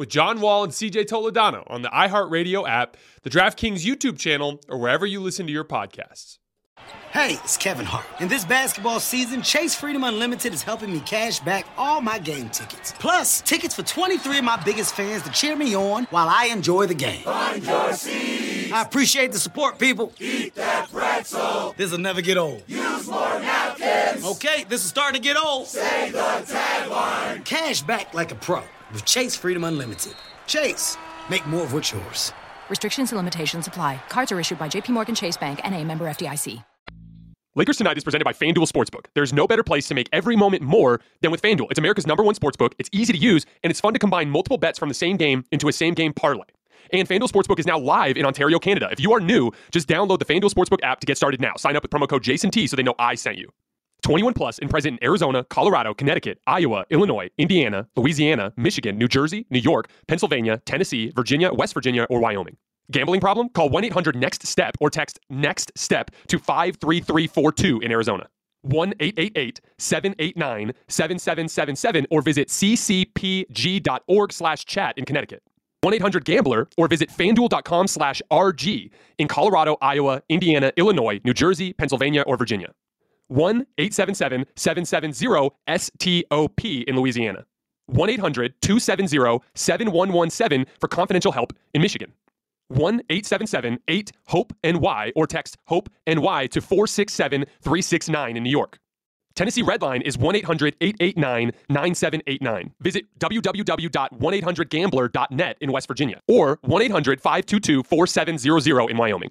with John Wall and CJ Toledano on the iHeartRadio app, the DraftKings YouTube channel, or wherever you listen to your podcasts. Hey, it's Kevin Hart. In this basketball season, Chase Freedom Unlimited is helping me cash back all my game tickets. Plus, tickets for 23 of my biggest fans to cheer me on while I enjoy the game. Find your seats. I appreciate the support, people. Eat that pretzel. This'll never get old. Use more napkins. Okay, this is starting to get old. Say the tagline. Cash back like a pro with Chase Freedom Unlimited. Chase, make more of what's yours. Restrictions and limitations apply. Cards are issued by JPMorgan Chase Bank and a member FDIC. Lakers Tonight is presented by FanDuel Sportsbook. There's no better place to make every moment more than with FanDuel. It's America's number one sportsbook. It's easy to use, and it's fun to combine multiple bets from the same game into a same game parlay. And FanDuel Sportsbook is now live in Ontario, Canada. If you are new, just download the FanDuel Sportsbook app to get started now. Sign up with promo code JASONT so they know I sent you. 21 plus and present in Arizona, Colorado, Connecticut, Iowa, Illinois, Indiana, Louisiana, Michigan, New Jersey, New York, Pennsylvania, Tennessee, Virginia, West Virginia, or Wyoming. Gambling problem? Call 1 800 NEXT STEP or text NEXT STEP to 53342 in Arizona. 1 888 789 7777 or visit ccpg.org slash chat in Connecticut. 1 800 Gambler or visit fanduel.com slash RG in Colorado, Iowa, Indiana, Illinois, New Jersey, Pennsylvania, or Virginia. 1 877 770 STOP in Louisiana. 1 800 270 7117 for confidential help in Michigan. 1 877 8 HOPE NY or text HOPE NY to 467 369 in New York. Tennessee Redline is 1 800 889 9789. Visit www.1800gambler.net in West Virginia or 1 800 522 4700 in Wyoming.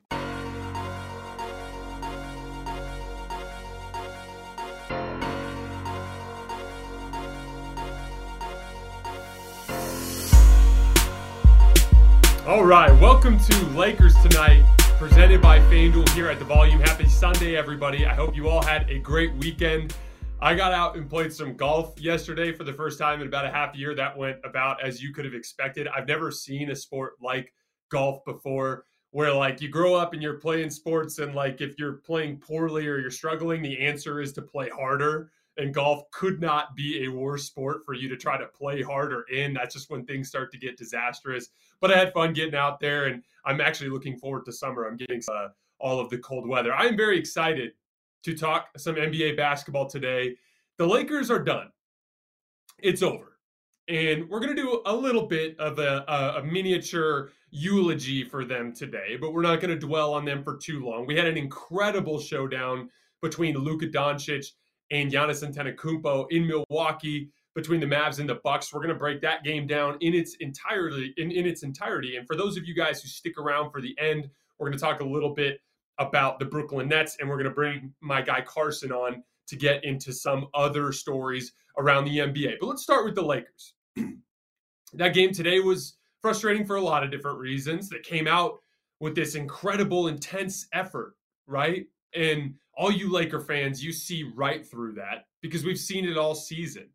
All right, welcome to Lakers Tonight, presented by FanDuel here at the Volume. Happy Sunday, everybody. I hope you all had a great weekend. I got out and played some golf yesterday for the first time in about a half year. That went about as you could have expected. I've never seen a sport like golf before where like you grow up and you're playing sports and like if you're playing poorly or you're struggling the answer is to play harder and golf could not be a worse sport for you to try to play harder in. That's just when things start to get disastrous. But I had fun getting out there, and I'm actually looking forward to summer. I'm getting uh, all of the cold weather. I'm very excited to talk some NBA basketball today. The Lakers are done. It's over. And we're going to do a little bit of a, a, a miniature eulogy for them today, but we're not going to dwell on them for too long. We had an incredible showdown between Luka Doncic and Giannis Antetokounmpo in Milwaukee between the Mavs and the Bucks. We're going to break that game down in its entirety in, in its entirety. And for those of you guys who stick around for the end, we're going to talk a little bit about the Brooklyn Nets and we're going to bring my guy Carson on to get into some other stories around the NBA. But let's start with the Lakers. that game today was frustrating for a lot of different reasons. That came out with this incredible intense effort, right? And all you Laker fans, you see right through that because we've seen it all season.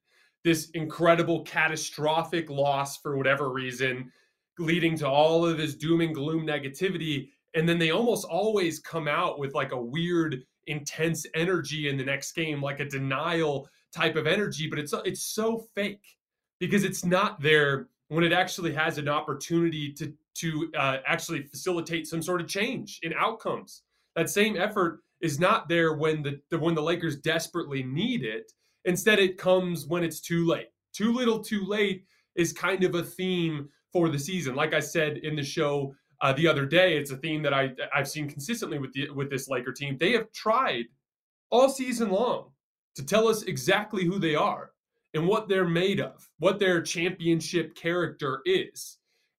This incredible catastrophic loss for whatever reason, leading to all of this doom and gloom negativity. And then they almost always come out with like a weird, intense energy in the next game, like a denial type of energy, but it's it's so fake because it's not there when it actually has an opportunity to to uh, actually facilitate some sort of change in outcomes. That same effort is not there when the, the when the Lakers desperately need it. Instead, it comes when it's too late. Too little, too late is kind of a theme for the season. Like I said in the show uh, the other day, it's a theme that I I've seen consistently with the with this Laker team. They have tried all season long to tell us exactly who they are and what they're made of, what their championship character is.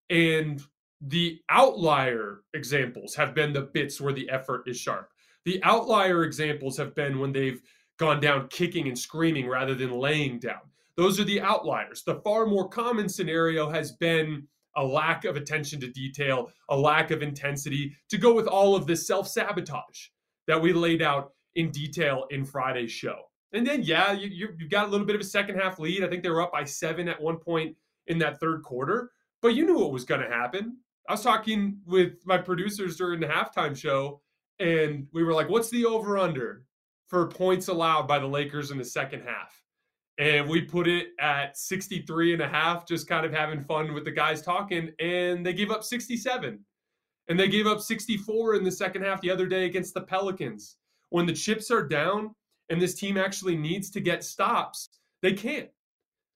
And the outlier examples have been the bits where the effort is sharp. The outlier examples have been when they've gone down kicking and screaming rather than laying down. Those are the outliers. The far more common scenario has been a lack of attention to detail, a lack of intensity to go with all of this self sabotage that we laid out in detail in Friday's show. And then, yeah, you, you got a little bit of a second half lead. I think they were up by seven at one point in that third quarter, but you knew what was going to happen. I was talking with my producers during the halftime show, and we were like, what's the over under for points allowed by the Lakers in the second half? And we put it at 63 and a half, just kind of having fun with the guys talking, and they gave up 67. And they gave up 64 in the second half the other day against the Pelicans. When the chips are down and this team actually needs to get stops, they can't.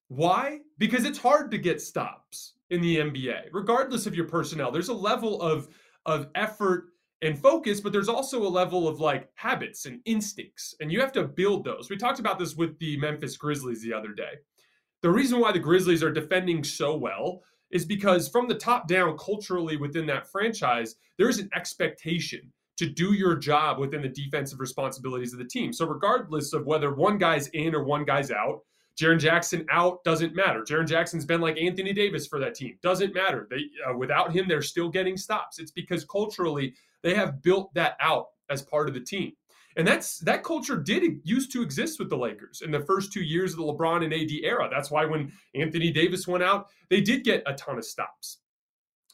Why? Because it's hard to get stops in the NBA, regardless of your personnel. There's a level of of effort and focus, but there's also a level of like habits and instincts, and you have to build those. We talked about this with the Memphis Grizzlies the other day. The reason why the Grizzlies are defending so well is because from the top down, culturally within that franchise, there is an expectation to do your job within the defensive responsibilities of the team. So, regardless of whether one guy's in or one guy's out, Jaren Jackson out doesn't matter. Jaren Jackson's been like Anthony Davis for that team. Doesn't matter. They uh, without him, they're still getting stops. It's because culturally they have built that out as part of the team. And that's that culture did used to exist with the Lakers in the first two years of the LeBron and AD era. That's why when Anthony Davis went out, they did get a ton of stops.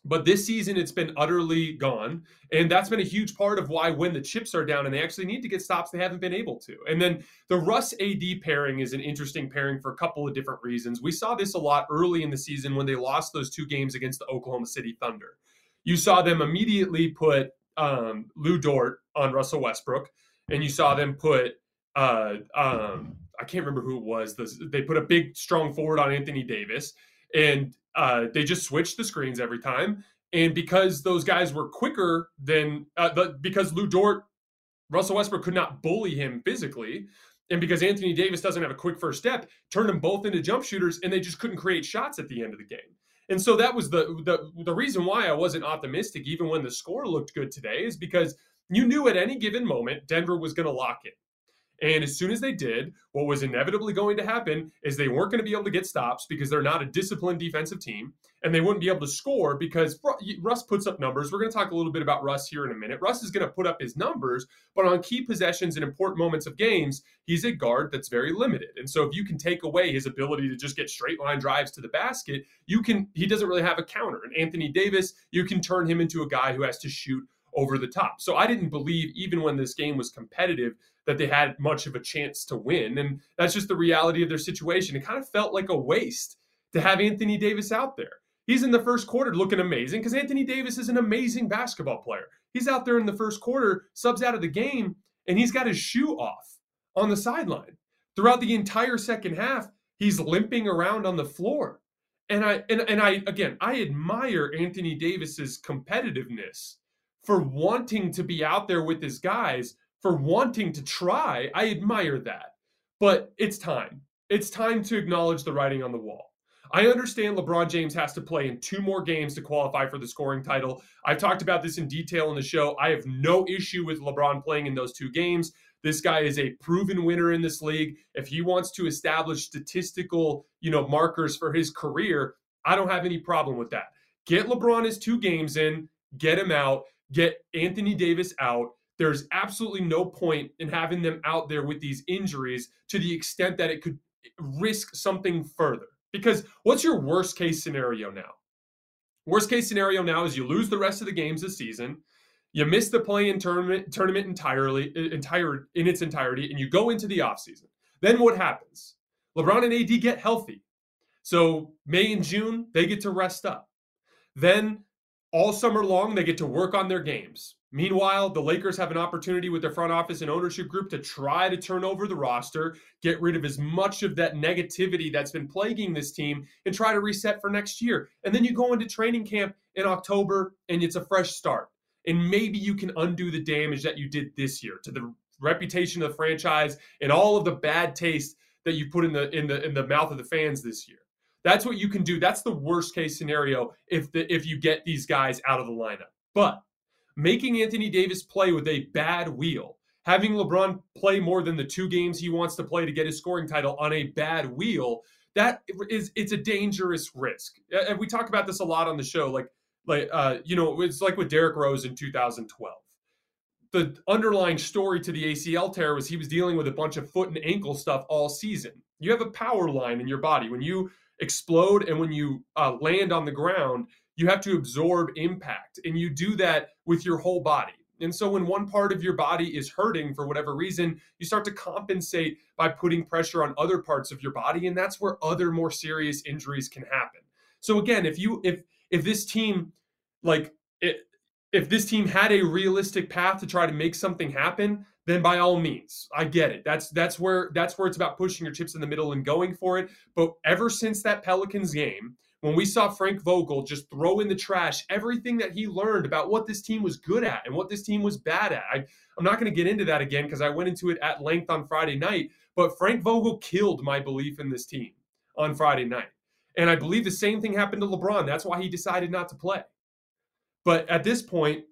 But this season, it's been utterly gone. And that's been a huge part of why, when the chips are down and they actually need to get stops, they haven't been able to. And then the Russ AD pairing is an interesting pairing for a couple of different reasons. We saw this a lot early in the season when they lost those two games against the Oklahoma City Thunder. You saw them immediately put um, Lu Dort on Russell Westbrook, and you saw them put uh, um, I can't remember who it was. they put a big, strong forward on Anthony Davis, and uh, they just switched the screens every time. And because those guys were quicker than, uh, the, because Lu Dort, Russell Westbrook could not bully him physically, and because Anthony Davis doesn't have a quick first step, turned them both into jump shooters, and they just couldn't create shots at the end of the game. And so that was the the the reason why I wasn't optimistic, even when the score looked good today, is because you knew at any given moment Denver was going to lock it. And as soon as they did, what was inevitably going to happen is they weren't going to be able to get stops because they're not a disciplined defensive team. And they wouldn't be able to score because Russ puts up numbers. We're going to talk a little bit about Russ here in a minute. Russ is going to put up his numbers, but on key possessions and important moments of games, he's a guard that's very limited. And so if you can take away his ability to just get straight line drives to the basket, you can, he doesn't really have a counter. And Anthony Davis, you can turn him into a guy who has to shoot over the top. So I didn't believe, even when this game was competitive, that they had much of a chance to win. And that's just the reality of their situation. It kind of felt like a waste to have Anthony Davis out there. He's in the first quarter looking amazing because Anthony Davis is an amazing basketball player. He's out there in the first quarter, subs out of the game, and he's got his shoe off on the sideline. Throughout the entire second half, he's limping around on the floor. And I and, and I again I admire Anthony Davis's competitiveness for wanting to be out there with his guys, for wanting to try. I admire that. But it's time. It's time to acknowledge the writing on the wall. I understand LeBron James has to play in two more games to qualify for the scoring title. I've talked about this in detail in the show. I have no issue with LeBron playing in those two games. This guy is a proven winner in this league. If he wants to establish statistical, you know, markers for his career, I don't have any problem with that. Get LeBron his two games in, get him out, get Anthony Davis out. There's absolutely no point in having them out there with these injuries to the extent that it could risk something further. Because what's your worst case scenario now? Worst case scenario now is you lose the rest of the games this season, you miss the play-in tournament tournament entirely uh, entire in its entirety, and you go into the offseason. Then what happens? LeBron and AD get healthy. So May and June, they get to rest up. Then all summer long, they get to work on their games. Meanwhile, the Lakers have an opportunity with their front office and ownership group to try to turn over the roster, get rid of as much of that negativity that's been plaguing this team, and try to reset for next year. And then you go into training camp in October and it's a fresh start. And maybe you can undo the damage that you did this year to the reputation of the franchise and all of the bad taste that you put in the in the in the mouth of the fans this year. That's what you can do. That's the worst case scenario if the if you get these guys out of the lineup. But making Anthony Davis play with a bad wheel, having LeBron play more than the two games he wants to play to get his scoring title on a bad wheel, that is it's a dangerous risk. And we talk about this a lot on the show like like uh you know, it's like with Derrick Rose in 2012 the underlying story to the ACL tear was he was dealing with a bunch of foot and ankle stuff all season. You have a power line in your body. When you explode and when you uh, land on the ground, you have to absorb impact. And you do that with your whole body. And so when one part of your body is hurting for whatever reason, you start to compensate by putting pressure on other parts of your body and that's where other more serious injuries can happen. So again, if you if if this team like if this team had a realistic path to try to make something happen, then by all means, I get it. That's that's where that's where it's about pushing your chips in the middle and going for it. But ever since that Pelicans game, when we saw Frank Vogel just throw in the trash everything that he learned about what this team was good at and what this team was bad at. I, I'm not going to get into that again because I went into it at length on Friday night. But Frank Vogel killed my belief in this team on Friday night. And I believe the same thing happened to LeBron. That's why he decided not to play. But at this point,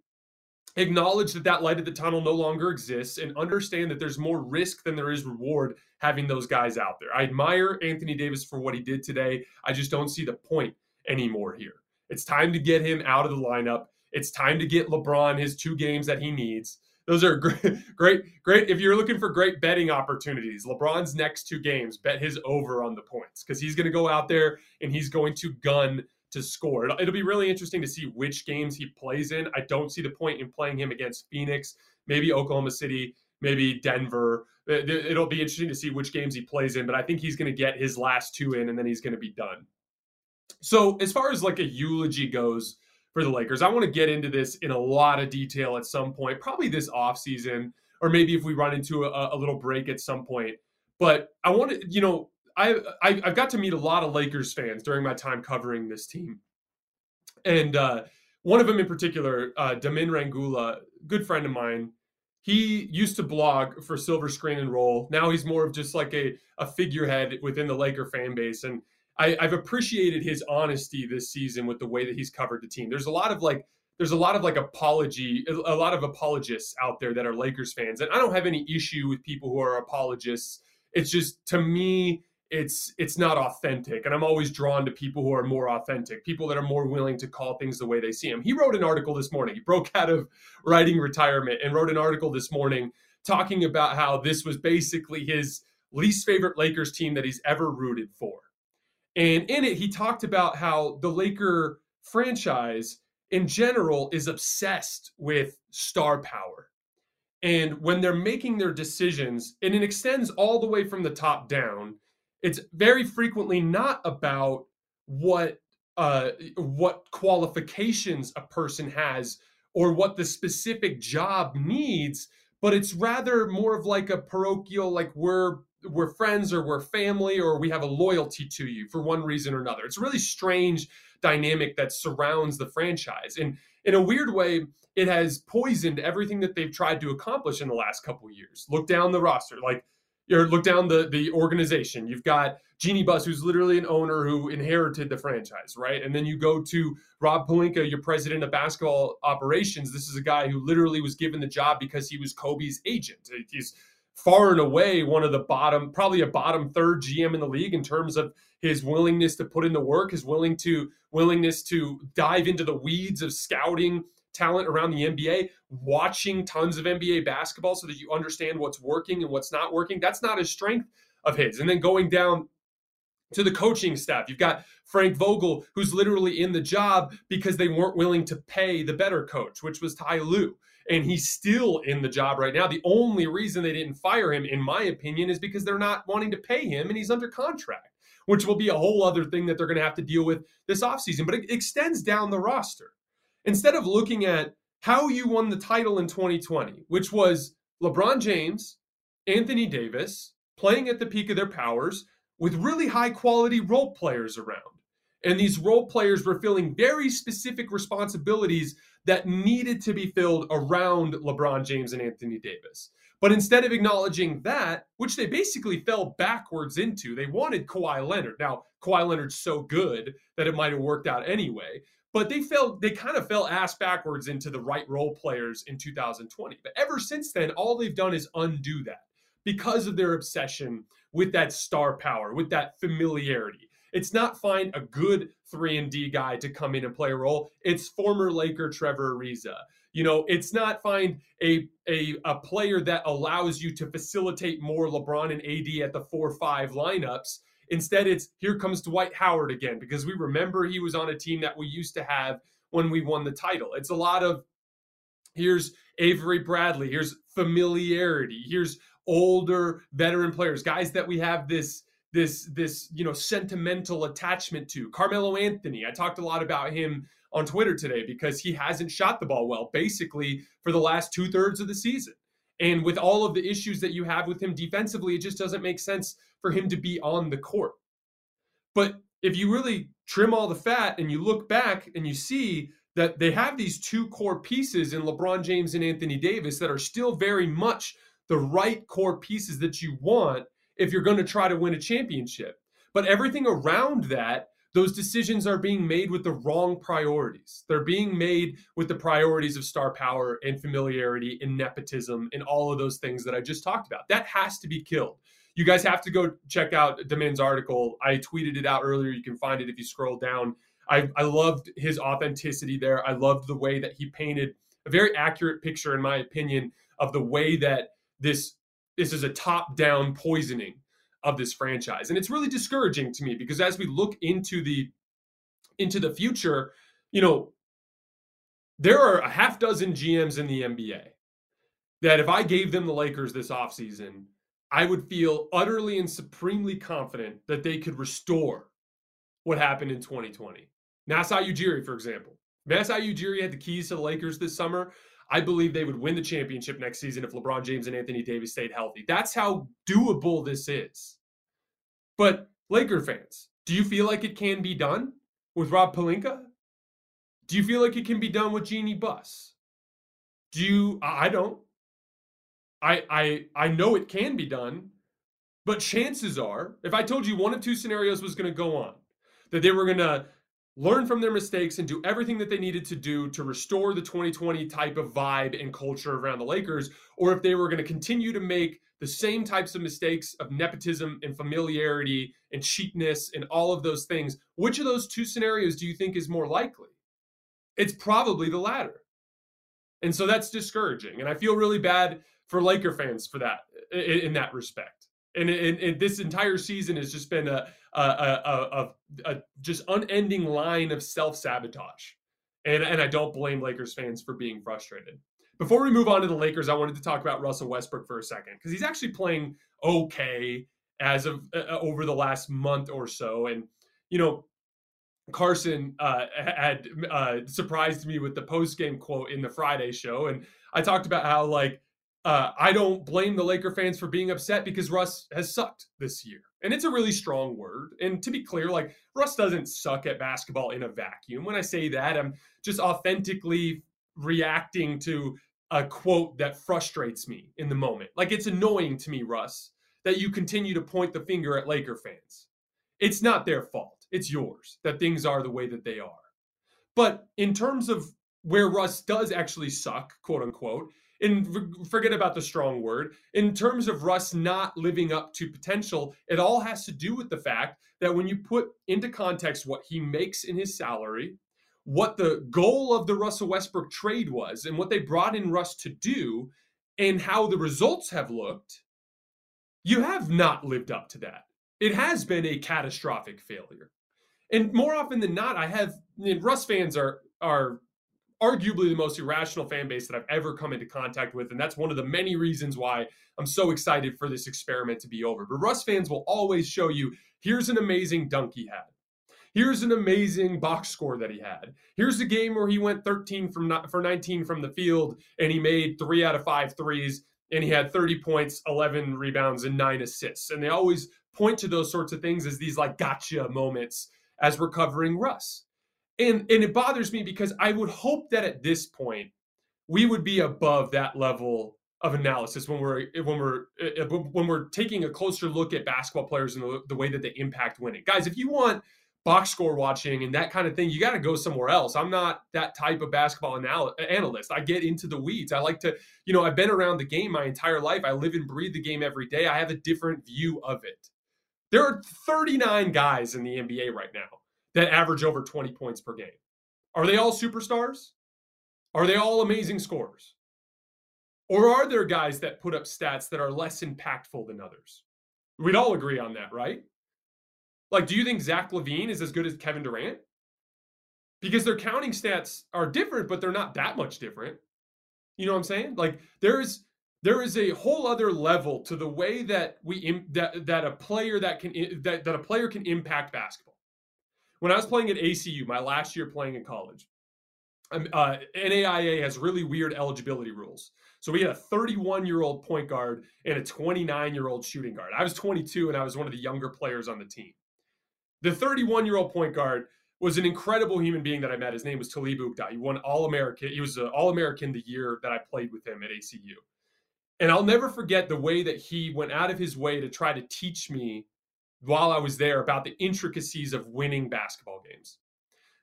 acknowledge that that light at the tunnel no longer exists and understand that there's more risk than there is reward having those guys out there. I admire Anthony Davis for what he did today. I just don't see the point anymore here. It's time to get him out of the lineup. It's time to get LeBron his two games that he needs. Those are great, great, great. If you're looking for great betting opportunities, LeBron's next two games, bet his over on the points because he's going to go out there and he's going to gun to score. It'll, it'll, be really interesting to see which games he plays in. I don't see the point in playing him against Phoenix, maybe Oklahoma City, maybe Denver. It'll be interesting to see which games he plays in, but I think he's going to get his last two in and then he's going to be done. So, as far as like a eulogy goes for the Lakers, I want to get into this in a lot of detail at some point, probably this offseason, or maybe if we run into a, a little break at some point. But I want to, you know, I, I have got to meet a lot of Lakers fans during my time covering this team, and uh, one of them in particular, uh, Daman Rangoola, good friend of mine. He used to blog for Silver Screen and Roll. Now he's more of just like a a figurehead within the Laker fan base, and I, I've appreciated his honesty this season with the way that he's covered the team. There's a lot of like there's a lot of like apology, a lot of apologists out there that are Lakers fans, and I don't have any issue with people who are apologists. It's just to me, it's it's not authentic. And i'm always drawn to people who are more authentic people that are more willing to call things the way they see them he wrote an article this morning. He broke out of writing retirement and wrote an article this morning talking about how this was basically his least favorite lakers team that he's ever rooted for. And in it he talked about how the laker franchise in general is obsessed with star power. And when they're making their decisions and it extends all the way from the top down it's very frequently not about what uh, what qualifications a person has or what the specific job needs, but it's rather more of like a parochial, like we're we're friends or we're family or we have a loyalty to you for one reason or another. It's a really strange dynamic that surrounds the franchise. And in a weird way, it has poisoned everything that they've tried to accomplish in the last couple years. Look down the roster. Like or look down the the organization. You've got Jeanie Buss, who's literally an owner who inherited the franchise, right? And then you go to Rob Pelinka, your president of basketball operations. This is a guy who literally was given the job because he was Kobe's agent. He's far and away one of the bottom, probably a bottom third GM in the league in terms of his willingness to put in the work, his willing to willingness to dive into the weeds of scouting talent around the NBA, watching tons of NBA basketball so that you understand what's working and what's not working. That's not a strength of his. And then going down to the coaching staff, you've got Frank Vogel, who's literally in the job because they weren't willing to pay the better coach, which was Ty Lue. And he's still in the job right now. The only reason they didn't fire him, in my opinion, is because they're not wanting to pay him and he's under contract, which will be a whole other thing that they're going to have to deal with this offseason. But it extends down the roster. Instead of looking at how you won the title in 2020, which was LeBron James, Anthony Davis playing at the peak of their powers with really high quality role players around. And these role players were filling very specific responsibilities that needed to be filled around LeBron James and Anthony Davis. But instead of acknowledging that, which they basically fell backwards into, they wanted Kawhi Leonard. Now, Kawhi Leonard's so good that it might have worked out anyway. But they fell, they kind of fell ass backwards into the right role players in 2020. But ever since then, all they've done is undo that because of their obsession with that star power, with that familiarity. It's not find a good 3 and D guy to come in and play a role. It's former Laker Trevor Ariza. You know, it's not find a, a a player that allows you to facilitate more LeBron and AD at the 4-5 lineups. Instead, it's here comes Dwight Howard again because we remember he was on a team that we used to have when we won the title. It's a lot of here's Avery Bradley, here's familiarity, here's older veteran players, guys that we have this this this you know sentimental attachment to. Carmelo Anthony, I talked a lot about him on Twitter today because he hasn't shot the ball well basically for the last two thirds of the season. And with all of the issues that you have with him defensively, it just doesn't make sense for him to be on the court. But if you really trim all the fat and you look back and you see that they have these two core pieces in LeBron James and Anthony Davis that are still very much the right core pieces that you want if you're going to try to win a championship. But everything around that, those decisions are being made with the wrong priorities. They're being made with the priorities of star power and familiarity and nepotism and all of those things that I just talked about. That has to be killed. You guys have to go check out Daman's article. I tweeted it out earlier. You can find it if you scroll down. I, I loved his authenticity there. I loved the way that he painted a very accurate picture, in my opinion, of the way that this this is a top down poisoning of this franchise and it's really discouraging to me because as we look into the into the future you know there are a half dozen gms in the nba that if i gave them the lakers this offseason i would feel utterly and supremely confident that they could restore what happened in 2020 masai ujiri for example masai ujiri had the keys to the lakers this summer I believe they would win the championship next season if LeBron James and Anthony Davis stayed healthy. That's how doable this is. But Laker fans, do you feel like it can be done with Rob Pelinka? Do you feel like it can be done with Jeanie Buss? Do you I don't. I I I know it can be done, but chances are, if I told you one of two scenarios was going to go on, that they were going to learn from their mistakes and do everything that they needed to do to restore the 2020 type of vibe and culture around the Lakers, or if they were going to continue to make the same types of mistakes of nepotism and familiarity and cheapness and all of those things. Which of those two scenarios do you think is more likely? It's probably the latter. And so that's discouraging. And I feel really bad for Laker fans for that in, that respect. And, and, and, this entire season has just been a, a, a, a just unending line of self sabotage. And, and I don't blame Lakers fans for being frustrated. Before we move on to the Lakers, I wanted to talk about Russell Westbrook for a second because he's actually playing okay as of uh, uh, over the last month or so. And, you know, Carson uh, had uh, surprised me with the post game quote in the Friday show. And I talked about how, like, uh, I don't blame the Laker fans for being upset because Russ has sucked this year. And it's a really strong word. And to be clear, like Russ doesn't suck at basketball in a vacuum. When I say that, I'm just authentically reacting to a quote that frustrates me in the moment. Like it's annoying to me, Russ, that you continue to point the finger at Laker fans. It's not their fault. It's yours that things are the way that they are. But in terms of where Russ does actually suck, quote unquote, and forget about the strong word. In terms of Russ not living up to potential, it all has to do with the fact that when you put into context what he makes in his salary, what the goal of the Russell Westbrook trade was, and what they brought in Russ to do, and how the results have looked, you have not lived up to that. It has been a catastrophic failure. And more often than not, I have Russ fans are are arguably the most irrational fan base that I've ever come into contact with. And that's one of the many reasons why I'm so excited for this experiment to be over. But Russ fans will always show you here's an amazing dunk he had. Here's an amazing box score that he had. Here's a game where he went 13 from for 19 from the field and he made three out of five threes and he had 30 points, 11 rebounds, and nine assists. And they always point to those sorts of things as these like gotcha moments as we're covering Russ. And and it bothers me because I would hope that at this point we would be above that level of analysis when we're when we're uh, uh, when we're taking a closer look at basketball players and the, the way that they impact winning. Guys, if you want box score watching and that kind of thing, you got to go somewhere else. I'm not that type of basketball anal- analyst. I get into the weeds. I like to, you know, I've been around the game my entire life. I live and breathe the game every day. I have a different view of it. There are 39 guys in the NBA right now that average over 20 points per game. Are they all superstars? Are they all amazing scorers? Or are there guys that put up stats that are less impactful than others? We'd all agree on that, right? Like, do you think Zach LaVine is as good as Kevin Durant? Because their counting stats are different, but they're not that much different. You know what I'm saying? Like, there's there is a whole other level to the way that we that that a player that can that, that a player can impact basketball. When I was playing at ACU, my last year playing in college, um, uh, NAIA has really weird eligibility rules. So we had a 31 year old point guard and a 29 year old shooting guard. I was 22 and I was one of the younger players on the team. The 31 year old point guard was an incredible human being that I met. His name was Talib Ukda. He won All American. He was an All American the year that I played with him at ACU. And I'll never forget the way that he went out of his way to try to teach me while I was there about the intricacies of winning basketball games.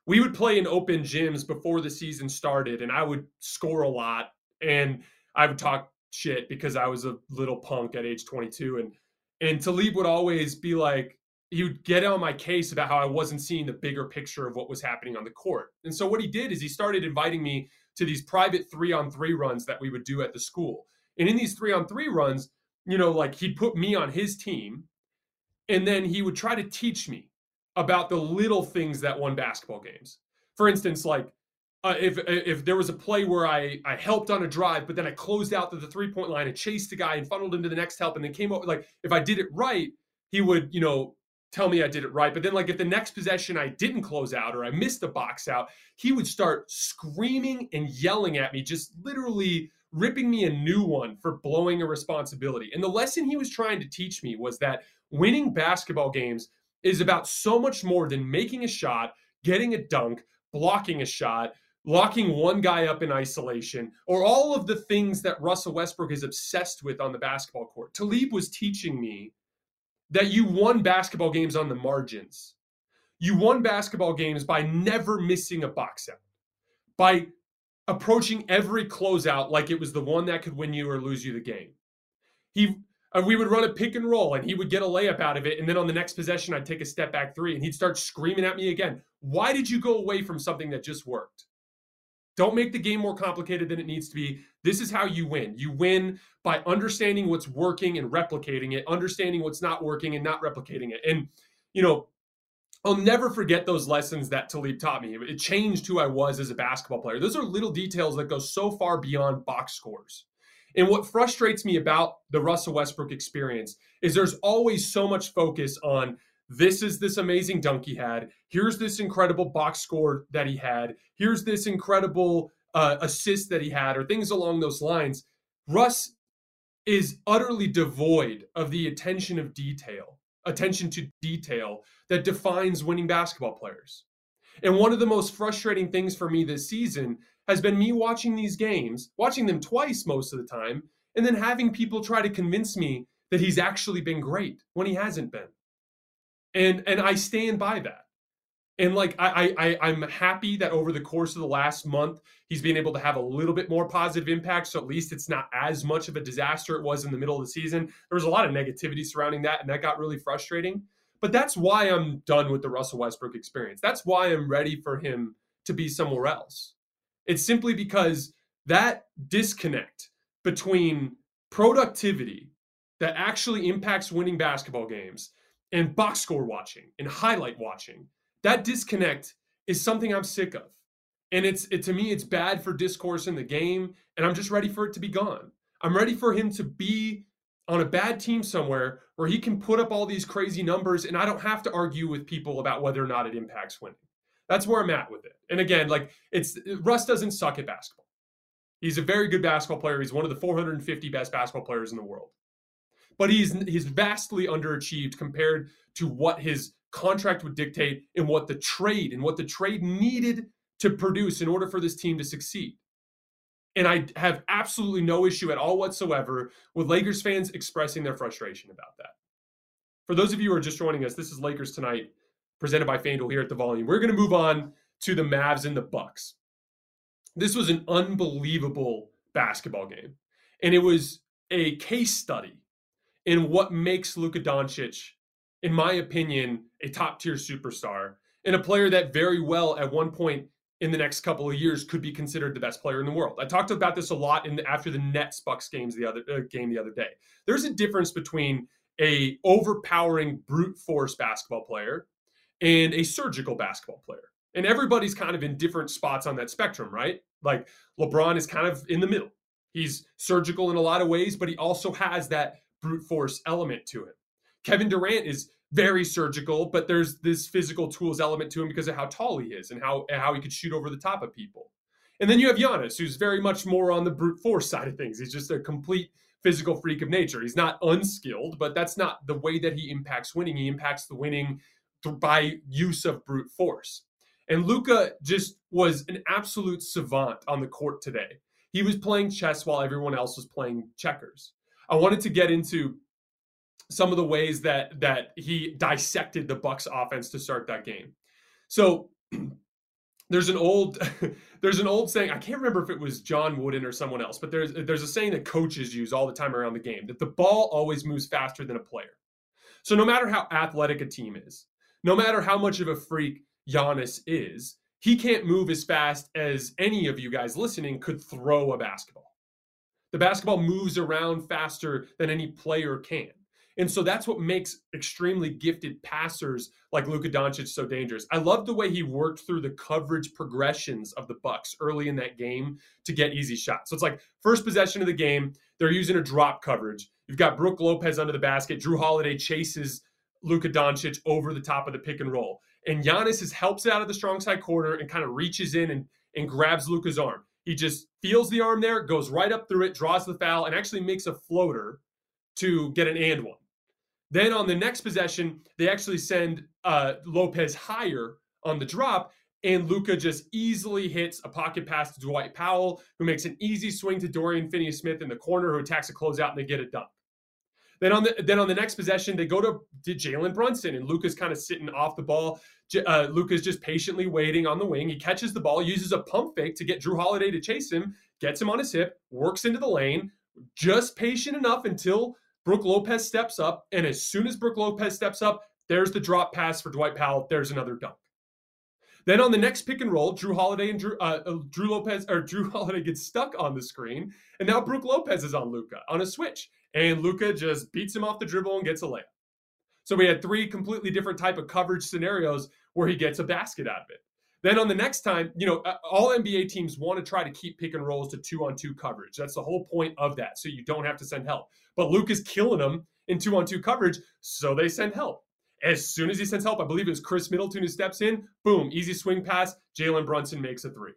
We would play in open gyms before the season started, and I would score a lot. And I would talk shit because I was a little punk at age 22. And and Talib would always be like, he would get on my case about how I wasn't seeing the bigger picture of what was happening on the court. And so what he did is he started inviting me to these private three on three runs that we would do at the school. And in these three on three runs, you know, like he'd put me on his team and then he would try to teach me about the little things that won basketball games. For instance, like uh, if if there was a play where I I helped on a drive, but then I closed out to the three point line and chased the guy and funneled into the next help, and then came up like if I did it right, he would you know tell me I did it right. But then like if the next possession I didn't close out or I missed a box out, he would start screaming and yelling at me, just literally ripping me a new one for blowing a responsibility. And the lesson he was trying to teach me was that winning basketball games is about so much more than making a shot, getting a dunk, blocking a shot, locking one guy up in isolation, or all of the things that Russell Westbrook is obsessed with on the basketball court. Talib was teaching me that you won basketball games on the margins. You won basketball games by never missing a box out, by approaching every closeout like it was the one that could win you or lose you the game. He uh, we would run a pick and roll and he would get a layup out of it and then on the next possession I'd take a step back 3 and he'd start screaming at me again. Why did you go away from something that just worked? Don't make the game more complicated than it needs to be. This is how you win. You win by understanding what's working and replicating it, understanding what's not working and not replicating it. And, you know, I'll never forget those lessons that Talib taught me. It changed who I was as a basketball player. Those are little details that go so far beyond box scores. And what frustrates me about the Russell Westbrook experience is there's always so much focus on this is this amazing dunk he had. Here's this incredible box score that he had. Here's this incredible uh, assist that he had, or things along those lines. Russ is utterly devoid of the attention of detail, attention to detail that defines winning basketball players. And one of the most frustrating things for me this season has been me watching these games, watching them twice most of the time, and then having people try to convince me that he's actually been great when he hasn't been and and I stand by that. And like I, I I'm happy that over the course of the last month he's been able to have a little bit more positive impact. So at least it's not as much of a disaster it was in the middle of the season. There was a lot of negativity surrounding that, and that got really frustrating. But that's why I'm done with the Russell Westbrook experience. That's why I'm ready for him to be somewhere else. It's simply because that disconnect between productivity that actually impacts winning basketball games and box score watching and highlight watching. That disconnect is something I'm sick of. And it's it to me it's bad for discourse in the game and I'm just ready for it to be gone. I'm ready for him to be on a bad team somewhere where he can put up all these crazy numbers and I don't have to argue with people about whether or not it impacts winning. That's where I'm at with it. And again, like it's Russ doesn't suck at basketball. He's a very good basketball player. He's one of the 450 best basketball players in the world. But he's he's vastly underachieved compared to what his contract would dictate and what the trade and what the trade needed to produce in order for this team to succeed. And I have absolutely no issue at all whatsoever with Lakers fans expressing their frustration about that. For those of you who are just joining us, this is Lakers Tonight, presented by FanDuel here at the Volume. We're going to move on to the Mavs and the Bucks. This was an unbelievable basketball game, and it was a case study in what makes Luka Doncic, in my opinion, a top tier superstar and a player that very well at one point in the next couple of years could be considered the best player in the world. I talked about this a lot in the, after the Nets Bucks games the other uh, game the other day. There's a difference between a overpowering brute force basketball player and a surgical basketball player. And everybody's kind of in different spots on that spectrum, right? Like LeBron is kind of in the middle. He's surgical in a lot of ways, but he also has that brute force element to him. Kevin Durant is very surgical, but there's this physical tools element to him because of how tall he is and how how he could shoot over the top of people. And then you have Giannis, who's very much more on the brute force side of things. He's just a complete physical freak of nature. He's not unskilled, but that's not the way that he impacts winning. He impacts the winning by use of brute force. And Luka just was an absolute savant on the court today. He was playing chess while everyone else was playing checkers. I wanted to get into some of the ways that that he dissected the Bucks offense to start that game. So there's an old there's an old saying I can't remember if it was John Wooden or someone else, but there's there's a saying that coaches use all the time around the game that the ball always moves faster than a player. So no matter how athletic a team is, no matter how much of a freak Giannis is, he can't move as fast as any of you guys listening could throw a basketball. The basketball moves around faster than any player can. And so that's what makes extremely gifted passers like Luka Doncic so dangerous. I love the way he worked through the coverage progressions of the Bucks early in that game to get easy shots. So it's like first possession of the game, they're using a drop coverage. You've got Brook Lopez under the basket. Jrue Holiday chases Luka Doncic over the top of the pick and roll. And Giannis is, helps it out of the strong side corner and kind of reaches in and, and grabs Luka's arm. He just feels the arm there, goes right up through it, draws the foul, and actually makes a floater to get an and one. Then on the next possession, they actually send uh, Lopez higher on the drop, and Luka just easily hits a pocket pass to Dwight Powell, who makes an easy swing to Dorian Finney-Smith in the corner, who attacks a closeout, and they get it done. Then on the then on the next possession, they go to, to Jalen Brunson, and Luka's kind of sitting off the ball. Uh, Luka's just patiently waiting on the wing. He catches the ball, uses a pump fake to get Jrue Holiday to chase him, gets him on his hip, works into the lane, just patient enough until Brook Lopez steps up, and as soon as Brook Lopez steps up, there's the drop pass for Dwight Powell. There's another dunk. Then on the next pick and roll, Jrue Holiday and Drew, uh, uh Jrue Lopez or Jrue Holiday gets stuck on the screen, and now Brook Lopez is on Luka on a switch, and Luka just beats him off the dribble and gets a layup. So we had three completely different type of coverage scenarios where he gets a basket out of it. Then on the next time, you know, all NBA teams want to try to keep pick and rolls to two on two coverage. That's the whole point of that. So you don't have to send help. But Luke is killing them in two on two coverage. So they send help. As soon as he sends help, I believe it was Khris Middleton who steps in. Boom, easy swing pass. Jalen Brunson makes a three.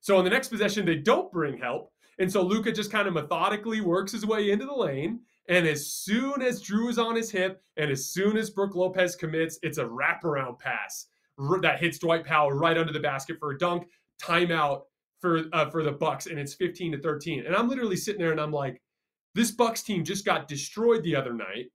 So on the next possession, they don't bring help. And so Luka just kind of methodically works his way into the lane. And as soon as Jrue is on his hip and as soon as Brook Lopez commits, it's a wraparound pass that hits Dwight Powell right under the basket for a dunk. Timeout for uh, for the Bucks, and it's 15 to 13. And I'm literally sitting there and I'm like, this Bucks team just got destroyed the other night.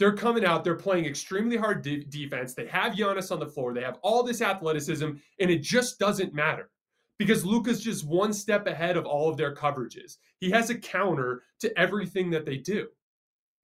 They're coming out, they're playing extremely hard de- defense. They have Giannis on the floor, they have all this athleticism, and it just doesn't matter because Luka's just one step ahead of all of their coverages. He has a counter to everything that they do.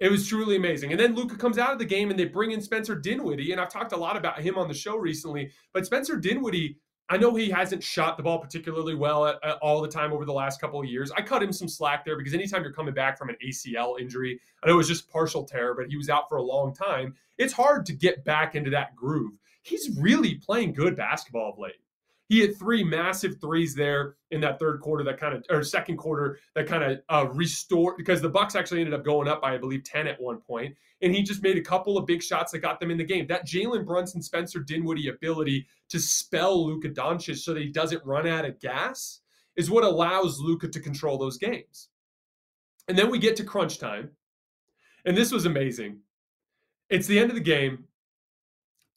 It was truly amazing. And then Luka comes out of the game and they bring in Spencer Dinwiddie. And I've talked a lot about him on the show recently. But Spencer Dinwiddie, I know he hasn't shot the ball particularly well at, at all the time over the last couple of years. I cut him some slack there because anytime you're coming back from an ACL injury, I know it was just partial tear, but he was out for a long time. It's hard to get back into that groove. He's really playing good basketball of late. He hit three massive threes there in that third quarter that kind of or second quarter that kind of uh, restored because the Bucks actually ended up going up by I believe 10 at one point, and he just made a couple of big shots that got them in the game. That Jalen Brunson Spencer Dinwiddie ability to spell Luka Doncic so that he doesn't run out of gas is what allows Luka to control those games. And then we get to crunch time, and this was amazing. It's the end of the game,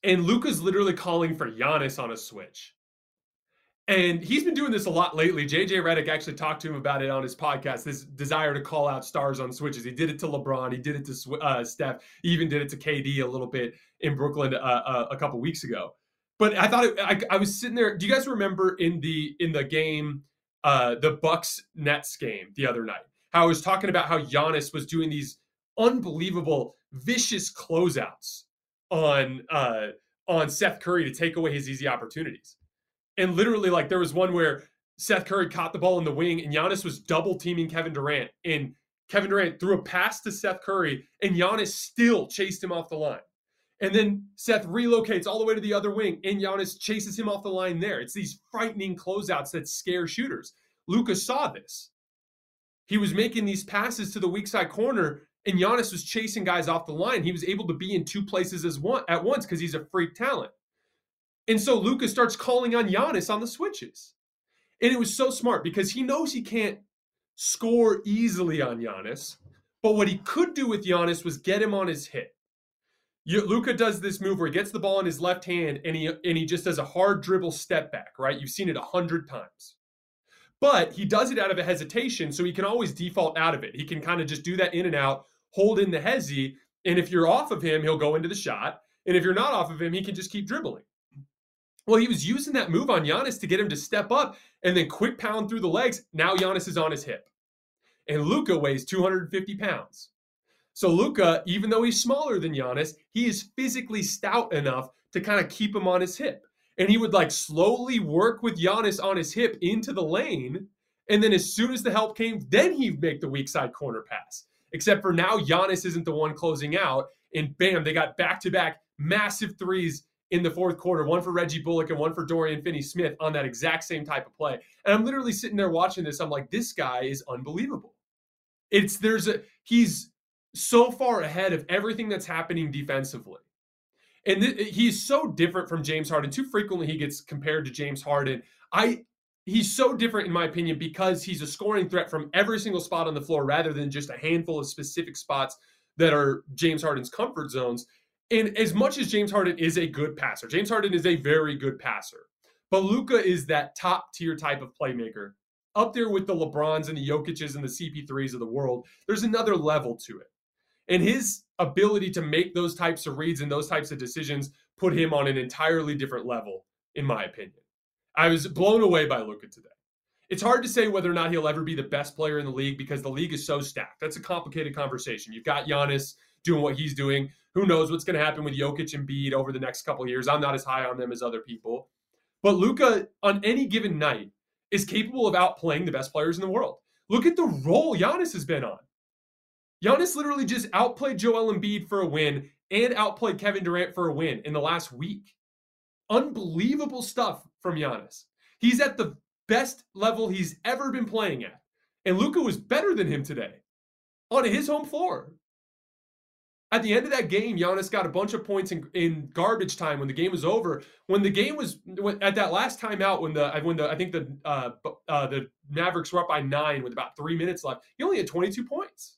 and Luka's literally calling for Giannis on a switch. And he's been doing this a lot lately. JJ Redick actually talked to him about it on his podcast. This desire to call out stars on switches. He did it to LeBron. He did it to uh, Steph. He even did it to KD a little bit in Brooklyn uh, uh, a couple weeks ago. But I thought it, I, I, was sitting there. Do you guys remember in the in the game, uh, the Bucks Nets game the other night? How I was talking about how Giannis was doing these unbelievable, vicious closeouts on uh, on Seth Curry to take away his easy opportunities. And literally, like there was one where Seth Curry caught the ball in the wing, and Giannis was double teaming Kevin Durant, and Kevin Durant threw a pass to Seth Curry, and Giannis still chased him off the line. And then Seth relocates all the way to the other wing, and Giannis chases him off the line there. It's these frightening closeouts that scare shooters. Lucas saw this. He was making these passes to the weak side corner, and Giannis was chasing guys off the line. He was able to be in two places as one at once because he's a freak talent. And so Luka starts calling on Giannis on the switches. And it was so smart because he knows he can't score easily on Giannis. But what he could do with Giannis was get him on his hip. Luka does this move where he gets the ball in his left hand and he and he just does a hard dribble step back, right? You've seen it a hundred times. But he does it out of a hesitation, so he can always default out of it. He can kind of just do that in and out, hold in the hezzy, and if you're off of him, he'll go into the shot. And if you're not off of him, he can just keep dribbling. Well, he was using that move on Giannis to get him to step up and then quick pound through the legs. Now Giannis is on his hip. And Luka weighs 250 pounds. So Luka, even though he's smaller than Giannis, he is physically stout enough to kind of keep him on his hip. And he would like slowly work with Giannis on his hip into the lane. And then as soon as the help came, then he'd make the weak side corner pass. Except for now, Giannis isn't the one closing out. And bam, they got back to back massive threes in the fourth quarter, one for Reggie Bullock and one for Dorian Finney Smith on that exact same type of play. And I'm literally sitting there watching this. I'm like, this guy is unbelievable. It's there's a he's so far ahead of everything that's happening defensively. And th- he's so different from James Harden. Too frequently he gets compared to James Harden. I he's so different in my opinion because he's a scoring threat from every single spot on the floor rather than just a handful of specific spots that are James Harden's comfort zones. And as much as James Harden is a good passer, James Harden is a very good passer. But Luka is that top tier type of playmaker, up there with the LeBrons and the Jokic's and the CP3s of the world. There's another level to it. And his ability to make those types of reads and those types of decisions put him on an entirely different level, in my opinion. I was blown away by Luka today. It's hard to say whether or not he'll ever be the best player in the league because the league is so stacked. That's a complicated conversation. You've got Giannis doing what he's doing. Who knows what's going to happen with Jokic and Embiid over the next couple years? I'm not as high on them as other people. But Luka, on any given night, is capable of outplaying the best players in the world. Look at the role Giannis has been on. Giannis literally just outplayed Joel Embiid for a win and outplayed Kevin Durant for a win in the last week. Unbelievable stuff from Giannis. He's at the best level he's ever been playing at. And Luka was better than him today on his home floor. At the end of that game, Giannis got a bunch of points in, in garbage time when the game was over. When the game was when, at that last timeout, when the when the I think the uh, uh, the Mavericks were up by nine with about three minutes left, he only had 22 points.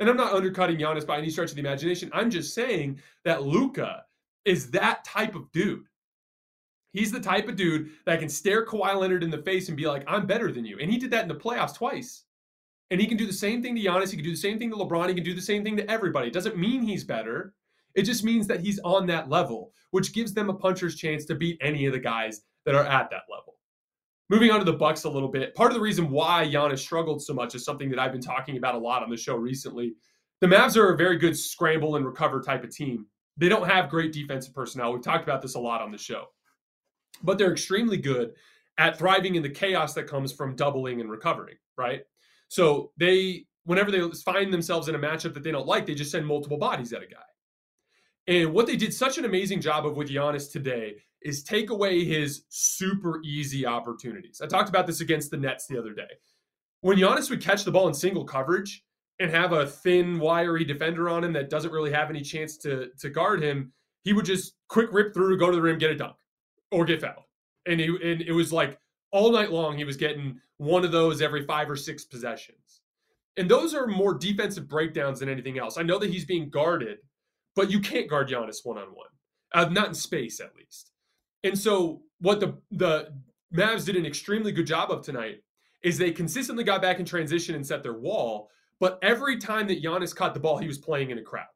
And I'm not undercutting Giannis by any stretch of the imagination. I'm just saying that Luka is that type of dude. He's the type of dude that can stare Kawhi Leonard in the face and be like, "I'm better than you," and he did that in the playoffs twice. And he can do the same thing to Giannis. He can do the same thing to LeBron. He can do the same thing to everybody. It doesn't mean he's better. It just means that he's on that level, which gives them a puncher's chance to beat any of the guys that are at that level. Moving on to the Bucks a little bit. Part of the reason why Giannis struggled so much is something that I've been talking about a lot on the show recently. The Mavs are a very good scramble and recover type of team. They don't have great defensive personnel. We've talked about this a lot on the show. But they're extremely good at thriving in the chaos that comes from doubling and recovering, right? So they, whenever they find themselves in a matchup that they don't like, they just send multiple bodies at a guy. And what they did such an amazing job of with Giannis today is take away his super easy opportunities. I talked about this against the Nets the other day. When Giannis would catch the ball in single coverage and have a thin, wiry defender on him that doesn't really have any chance to, to guard him, he would just quick rip through, go to the rim, get a dunk, or get fouled. And, he, and it was like all night long, he was getting one of those every five or six possessions. And those are more defensive breakdowns than anything else. I know that he's being guarded, but you can't guard Giannis one on one, not in space at least. And so what the the Mavs did an extremely good job of tonight is they consistently got back in transition and set their wall. But every time that Giannis caught the ball, he was playing in a crowd.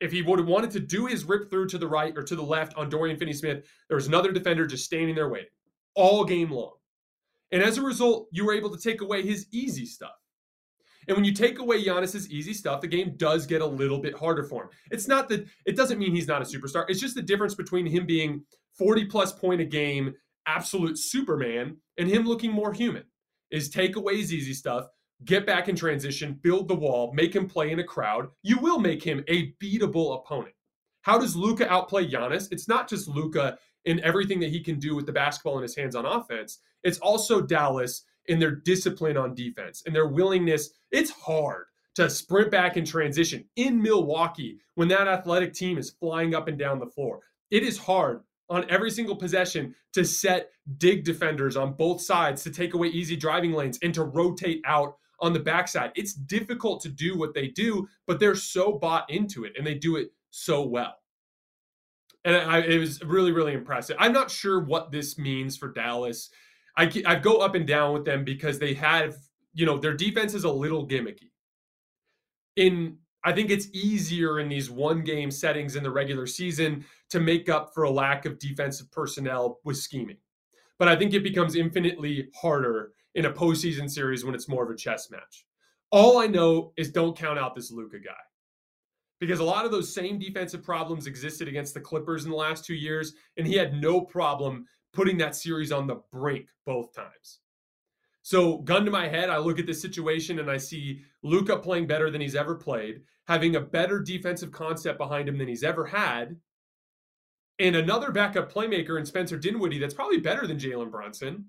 If he would have wanted to do his rip through to the right or to the left on Dorian Finney Smith, there was another defender just standing there waiting all game long. And as a result, you were able to take away his easy stuff. And when you take away Giannis's easy stuff, the game does get a little bit harder for him. It's not that it doesn't mean he's not a superstar. It's just the difference between him being 40 plus point a game, absolute Superman, and him looking more human. Is take away his easy stuff, get back in transition, build the wall, make him play in a crowd. You will make him a beatable opponent. How does Luka outplay Giannis? It's not just Luka in everything that he can do with the basketball in his hands on offense. It's also Dallas in their discipline on defense and their willingness. It's hard to sprint back in transition in Milwaukee when that athletic team is flying up and down the floor. It is hard on every single possession to set dig defenders on both sides to take away easy driving lanes and to rotate out on the backside. It's difficult to do what they do, but they're so bought into it and they do it so well. And I, it was really, really impressive. I'm not sure what this means for Dallas. I, I go up and down with them because they have, you know, their defense is a little gimmicky. In I think it's easier in these one game settings in the regular season to make up for a lack of defensive personnel with scheming. But I think it becomes infinitely harder in a postseason series when it's more of a chess match. All I know is don't count out this Luka guy. Because a lot of those same defensive problems existed against the Clippers in the last two years, and he had no problem putting that series on the brink both times. So, gun to my head, I look at this situation and I see Luka playing better than he's ever played, having a better defensive concept behind him than he's ever had, and another backup playmaker in Spencer Dinwiddie that's probably better than Jalen Brunson,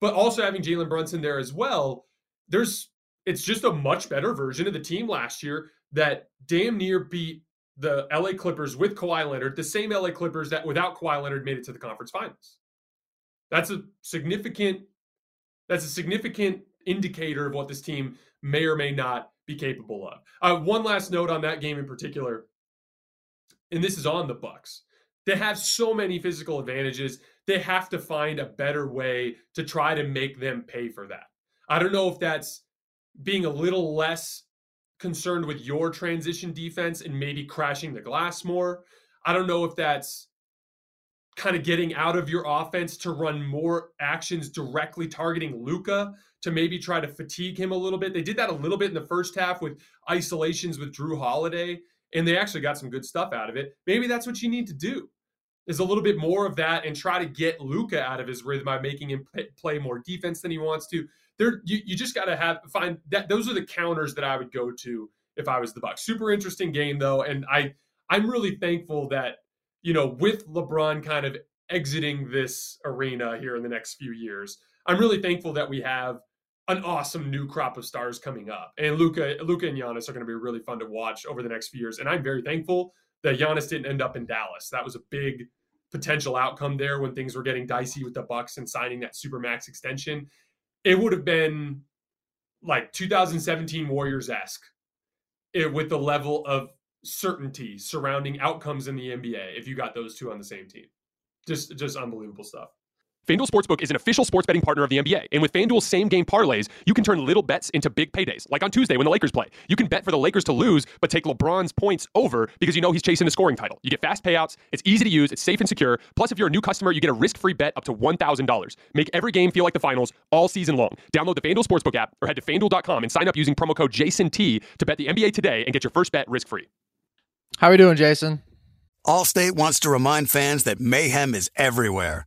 but also having Jalen Brunson there as well. There's it's just a much better version of the team last year that damn near beat the LA Clippers with Kawhi Leonard, the same LA Clippers that without Kawhi Leonard made it to the conference finals. That's a significant that's a significant indicator of what this team may or may not be capable of. Uh, one last note on that game in particular, and this is on the Bucks. They have so many physical advantages. They have to find a better way to try to make them pay for that. I don't know if that's being a little less concerned with your transition defense and maybe crashing the glass more. I don't know if that's kind of getting out of your offense to run more actions directly targeting Luka to maybe try to fatigue him a little bit. They did that a little bit in the first half with isolations with Jrue Holiday, and they actually got some good stuff out of it. Maybe that's what you need to do. Is a little bit more of that and try to get Luka out of his rhythm by making him play more defense than he wants to. There, you, you just got to have find that. Those are the counters that I would go to if I was the Bucks. Super interesting game though, and I I'm really thankful that you know, with LeBron kind of exiting this arena here in the next few years, I'm really thankful that we have an awesome new crop of stars coming up. And Luca Luka and Giannis are going to be really fun to watch over the next few years. And I'm very thankful that Giannis didn't end up in Dallas. That was a big potential outcome there when things were getting dicey with the Bucks and signing that supermax extension. It would have been like 2017 Warriors esque eh, with the level of certainty surrounding outcomes in the NBA if you got those two on the same team. Just just unbelievable stuff. FanDuel Sportsbook is an official sports betting partner of the NBA. And with FanDuel's same game parlays, you can turn little bets into big paydays. Like on Tuesday when the Lakers play. You can bet for the Lakers to lose, but take LeBron's points over because you know he's chasing the scoring title. You get fast payouts, it's easy to use, it's safe and secure. Plus, if you're a new customer, you get a risk free bet up to $1,000. Make every game feel like the finals all season long. Download the FanDuel Sportsbook app or head to fanduel.com and sign up using promo code JASONT to bet the NBA today and get your first bet risk free. How are we doing, Jason? Allstate wants to remind fans that mayhem is everywhere,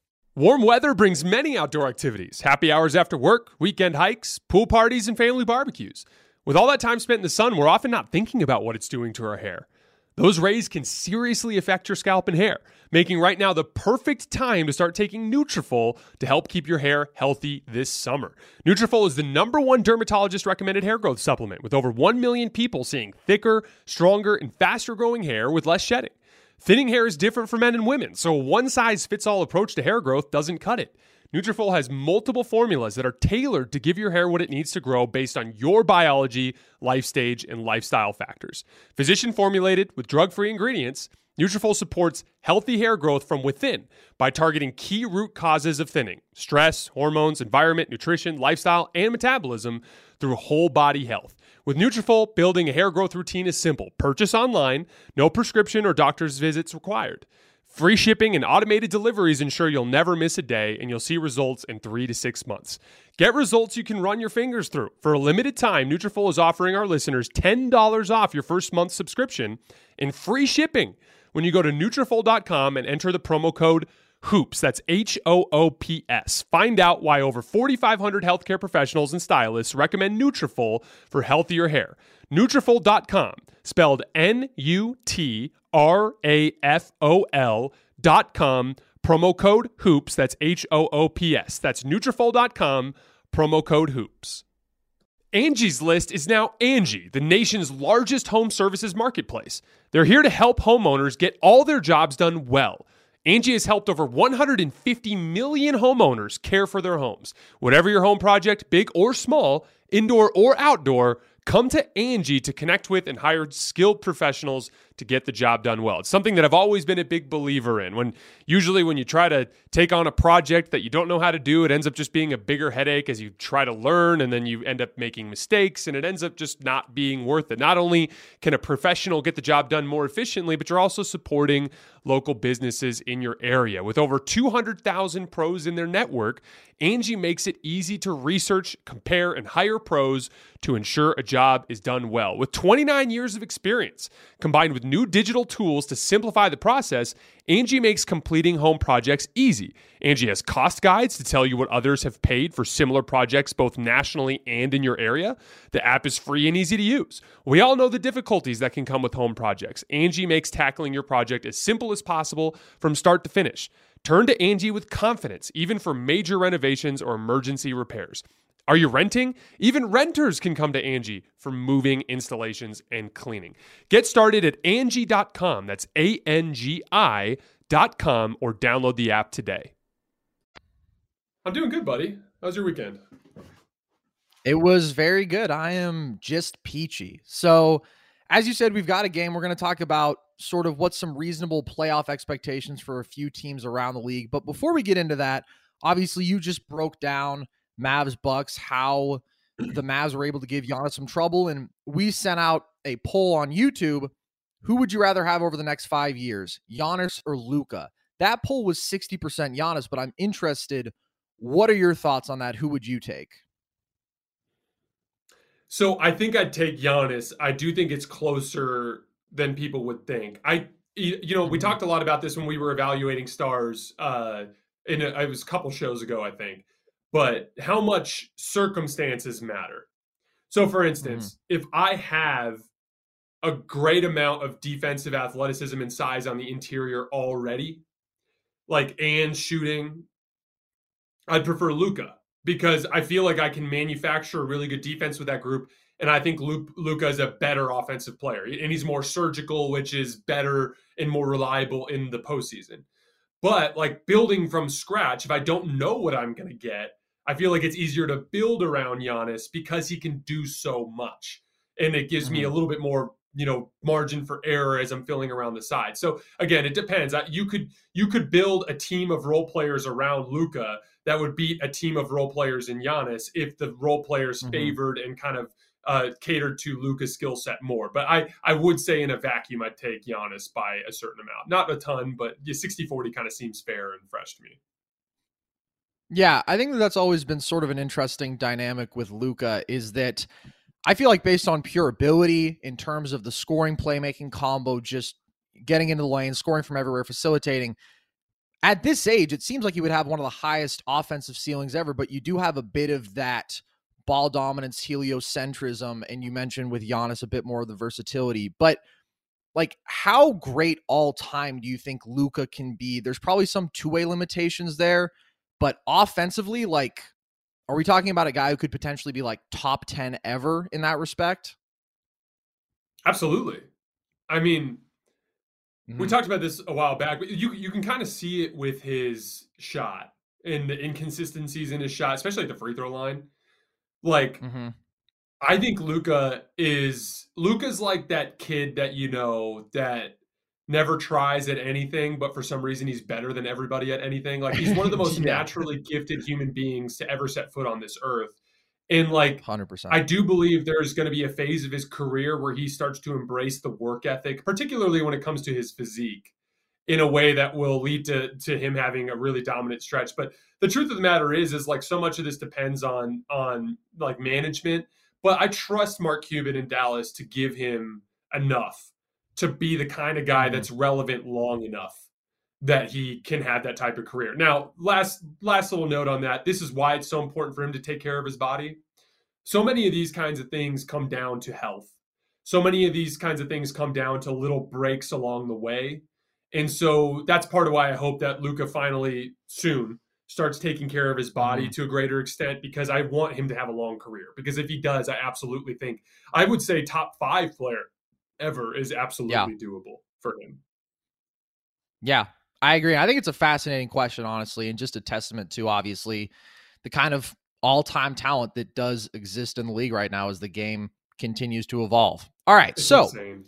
Warm weather brings many outdoor activities happy hours after work, weekend hikes, pool parties, and family barbecues. With all that time spent in the sun, we're often not thinking about what it's doing to our hair. Those rays can seriously affect your scalp and hair, making right now the perfect time to start taking Nutrafol to help keep your hair healthy this summer. Nutrafol is the number one dermatologist recommended hair growth supplement, with over 1 million people seeing thicker, stronger, and faster growing hair with less shedding. Thinning hair is different for men and women, so a one size fits all approach to hair growth doesn't cut it. Nutrafol has multiple formulas that are tailored to give your hair what it needs to grow based on your biology, life stage, and lifestyle factors. Physician formulated with drug-free ingredients, Nutrafol supports healthy hair growth from within by targeting key root causes of thinning: stress, hormones, environment, nutrition, lifestyle, and metabolism through whole body health. With Nutrafol, building a hair growth routine is simple. Purchase online, no prescription or doctor's visits required. Free shipping and automated deliveries ensure you'll never miss a day and you'll see results in 3 to 6 months. Get results you can run your fingers through. For a limited time, Nutrafol is offering our listeners $10 off your first month subscription and free shipping when you go to Nutrafol.com and enter the promo code HOOPS. That's H O O P S. Find out why over 4,500 healthcare professionals and stylists recommend Nutrafol for healthier hair. Nutrafol.com, spelled N U T R A F O L dot com, promo code HOOPS. That's H O O P S. That's Nutrafol.com, promo code HOOPS. Angie's List is now Angie, the nation's largest home services marketplace. They're here to help homeowners get all their jobs done well. Angie has helped over 150 million homeowners care for their homes. Whatever your home project, big or small, indoor or outdoor, come to Angie to connect with and hire skilled professionals to get the job done well. It's something that I've always been a big believer in. When usually when you try to take on a project that you don't know how to do, it ends up just being a bigger headache as you try to learn and then you end up making mistakes and it ends up just not being worth it. Not only can a professional get the job done more efficiently, but you're also supporting local businesses in your area. With over 200,000 pros in their network, Angie makes it easy to research, compare, and hire pros to ensure a job is done well. With 29 years of experience, combined with new digital tools to simplify the process, Angie makes completing home projects easy. Angie has cost guides to tell you what others have paid for similar projects both nationally and in your area. The app is free and easy to use. We all know the difficulties that can come with home projects. Angie makes tackling your project as simple as possible from start to finish. Turn to Angie with confidence, even for major renovations or emergency repairs. Are you renting? Even renters can come to Angie for moving, installations, and cleaning. Get started at Angie.com. That's A N G I.com or download the app today. I'm doing good, buddy. How was your weekend? It was very good. I am just peachy. So, as you said, we've got a game. We're going to talk about sort of what some reasonable playoff expectations for a few teams around the league. But before we get into that, obviously, you just broke down Mavs Bucks, how the Mavs were able to give Giannis some trouble. And we sent out a poll on YouTube. Who would you rather have over the next five years, Giannis or Luka? That poll was 60% Giannis, but I'm interested. What are your thoughts on that? Who would you take? So I think I'd take Giannis. I do think it's closer than people would think. I, you know, we Mm-hmm. talked a lot about this when we were evaluating stars. Uh, in a, it was a couple shows ago, I think. But how much circumstances matter. So, for instance, mm-hmm. if I have a great amount of defensive athleticism and size on the interior already, like and shooting, I'd prefer Luka because I feel like I can manufacture a really good defense with that group. And I think Luka is a better offensive player, and he's more surgical, which is better and more reliable in the postseason. But like building from scratch, if I don't know what I'm going to get, I feel like it's easier to build around Giannis because he can do so much, and it gives mm-hmm. me a little bit more you know margin for error as I'm filling around the side. So again, it depends. You could you could build a team of role players around Luka that would beat a team of role players in Giannis if the role players mm-hmm. favored and kind of uh, catered to Luka's skill set more. But I, I would say in a vacuum, I'd take Giannis by a certain amount. Not a ton, but 60 40 kind of seems fair and fresh to me. Yeah, I think that that's always been sort of an interesting dynamic with Luka is that I feel like based on pure ability in terms of the scoring playmaking combo, just getting into the lane, scoring from everywhere, facilitating. At this age, it seems like he would have one of the highest offensive ceilings ever, but you do have a bit of that ball dominance, heliocentrism, and you mentioned with Giannis a bit more of the versatility. But like, how great all time do you think Luka can be? There's probably some two way limitations there, but offensively, like, are we talking about a guy who could potentially be like top 10 ever in that respect? Absolutely. I mean, mm-hmm. we talked about this a while back, but you you can kind of see it with his shot and the inconsistencies in his shot, especially at the free throw line. Like, mm-hmm. I think Luka is Luka's like that kid that you know that never tries at anything, but for some reason he's better than everybody at anything. Like he's one of the most yeah. naturally gifted human beings to ever set foot on this earth. And like 100%. I do believe there's going to be a phase of his career where he starts to embrace the work ethic, particularly when it comes to his physique in a way that will lead to to him having a really dominant stretch. But the truth of the matter is is like so much of this depends on on like management, but I trust Mark Cuban in Dallas to give him enough to be the kind of guy mm-hmm. that's relevant long enough that he can have that type of career. Now, last last little note on that. This is why it's so important for him to take care of his body. So many of these kinds of things come down to health. So many of these kinds of things come down to little breaks along the way. And so that's part of why I hope that Luka finally soon starts taking care of his body mm-hmm. to a greater extent because I want him to have a long career. Because if he does, I absolutely think I would say top five player ever is absolutely yeah. doable for him. Yeah, I agree. I think it's a fascinating question, honestly, and just a testament to obviously the kind of all time talent that does exist in the league right now as the game continues to evolve. All right. It's so insane.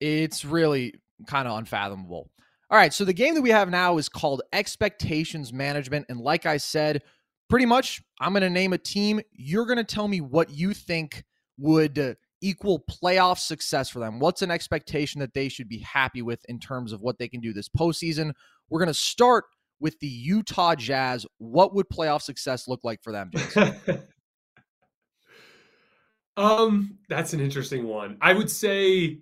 it's really kind of unfathomable. All right. So the game that we have now is called Expectations Management. And like I said, pretty much I'm going to name a team. You're going to tell me what you think would equal playoff success for them? What's an expectation that they should be happy with in terms of what they can do this postseason? We're going to start with the Utah Jazz. What would playoff success look like for them, um, that's an interesting one. I would say,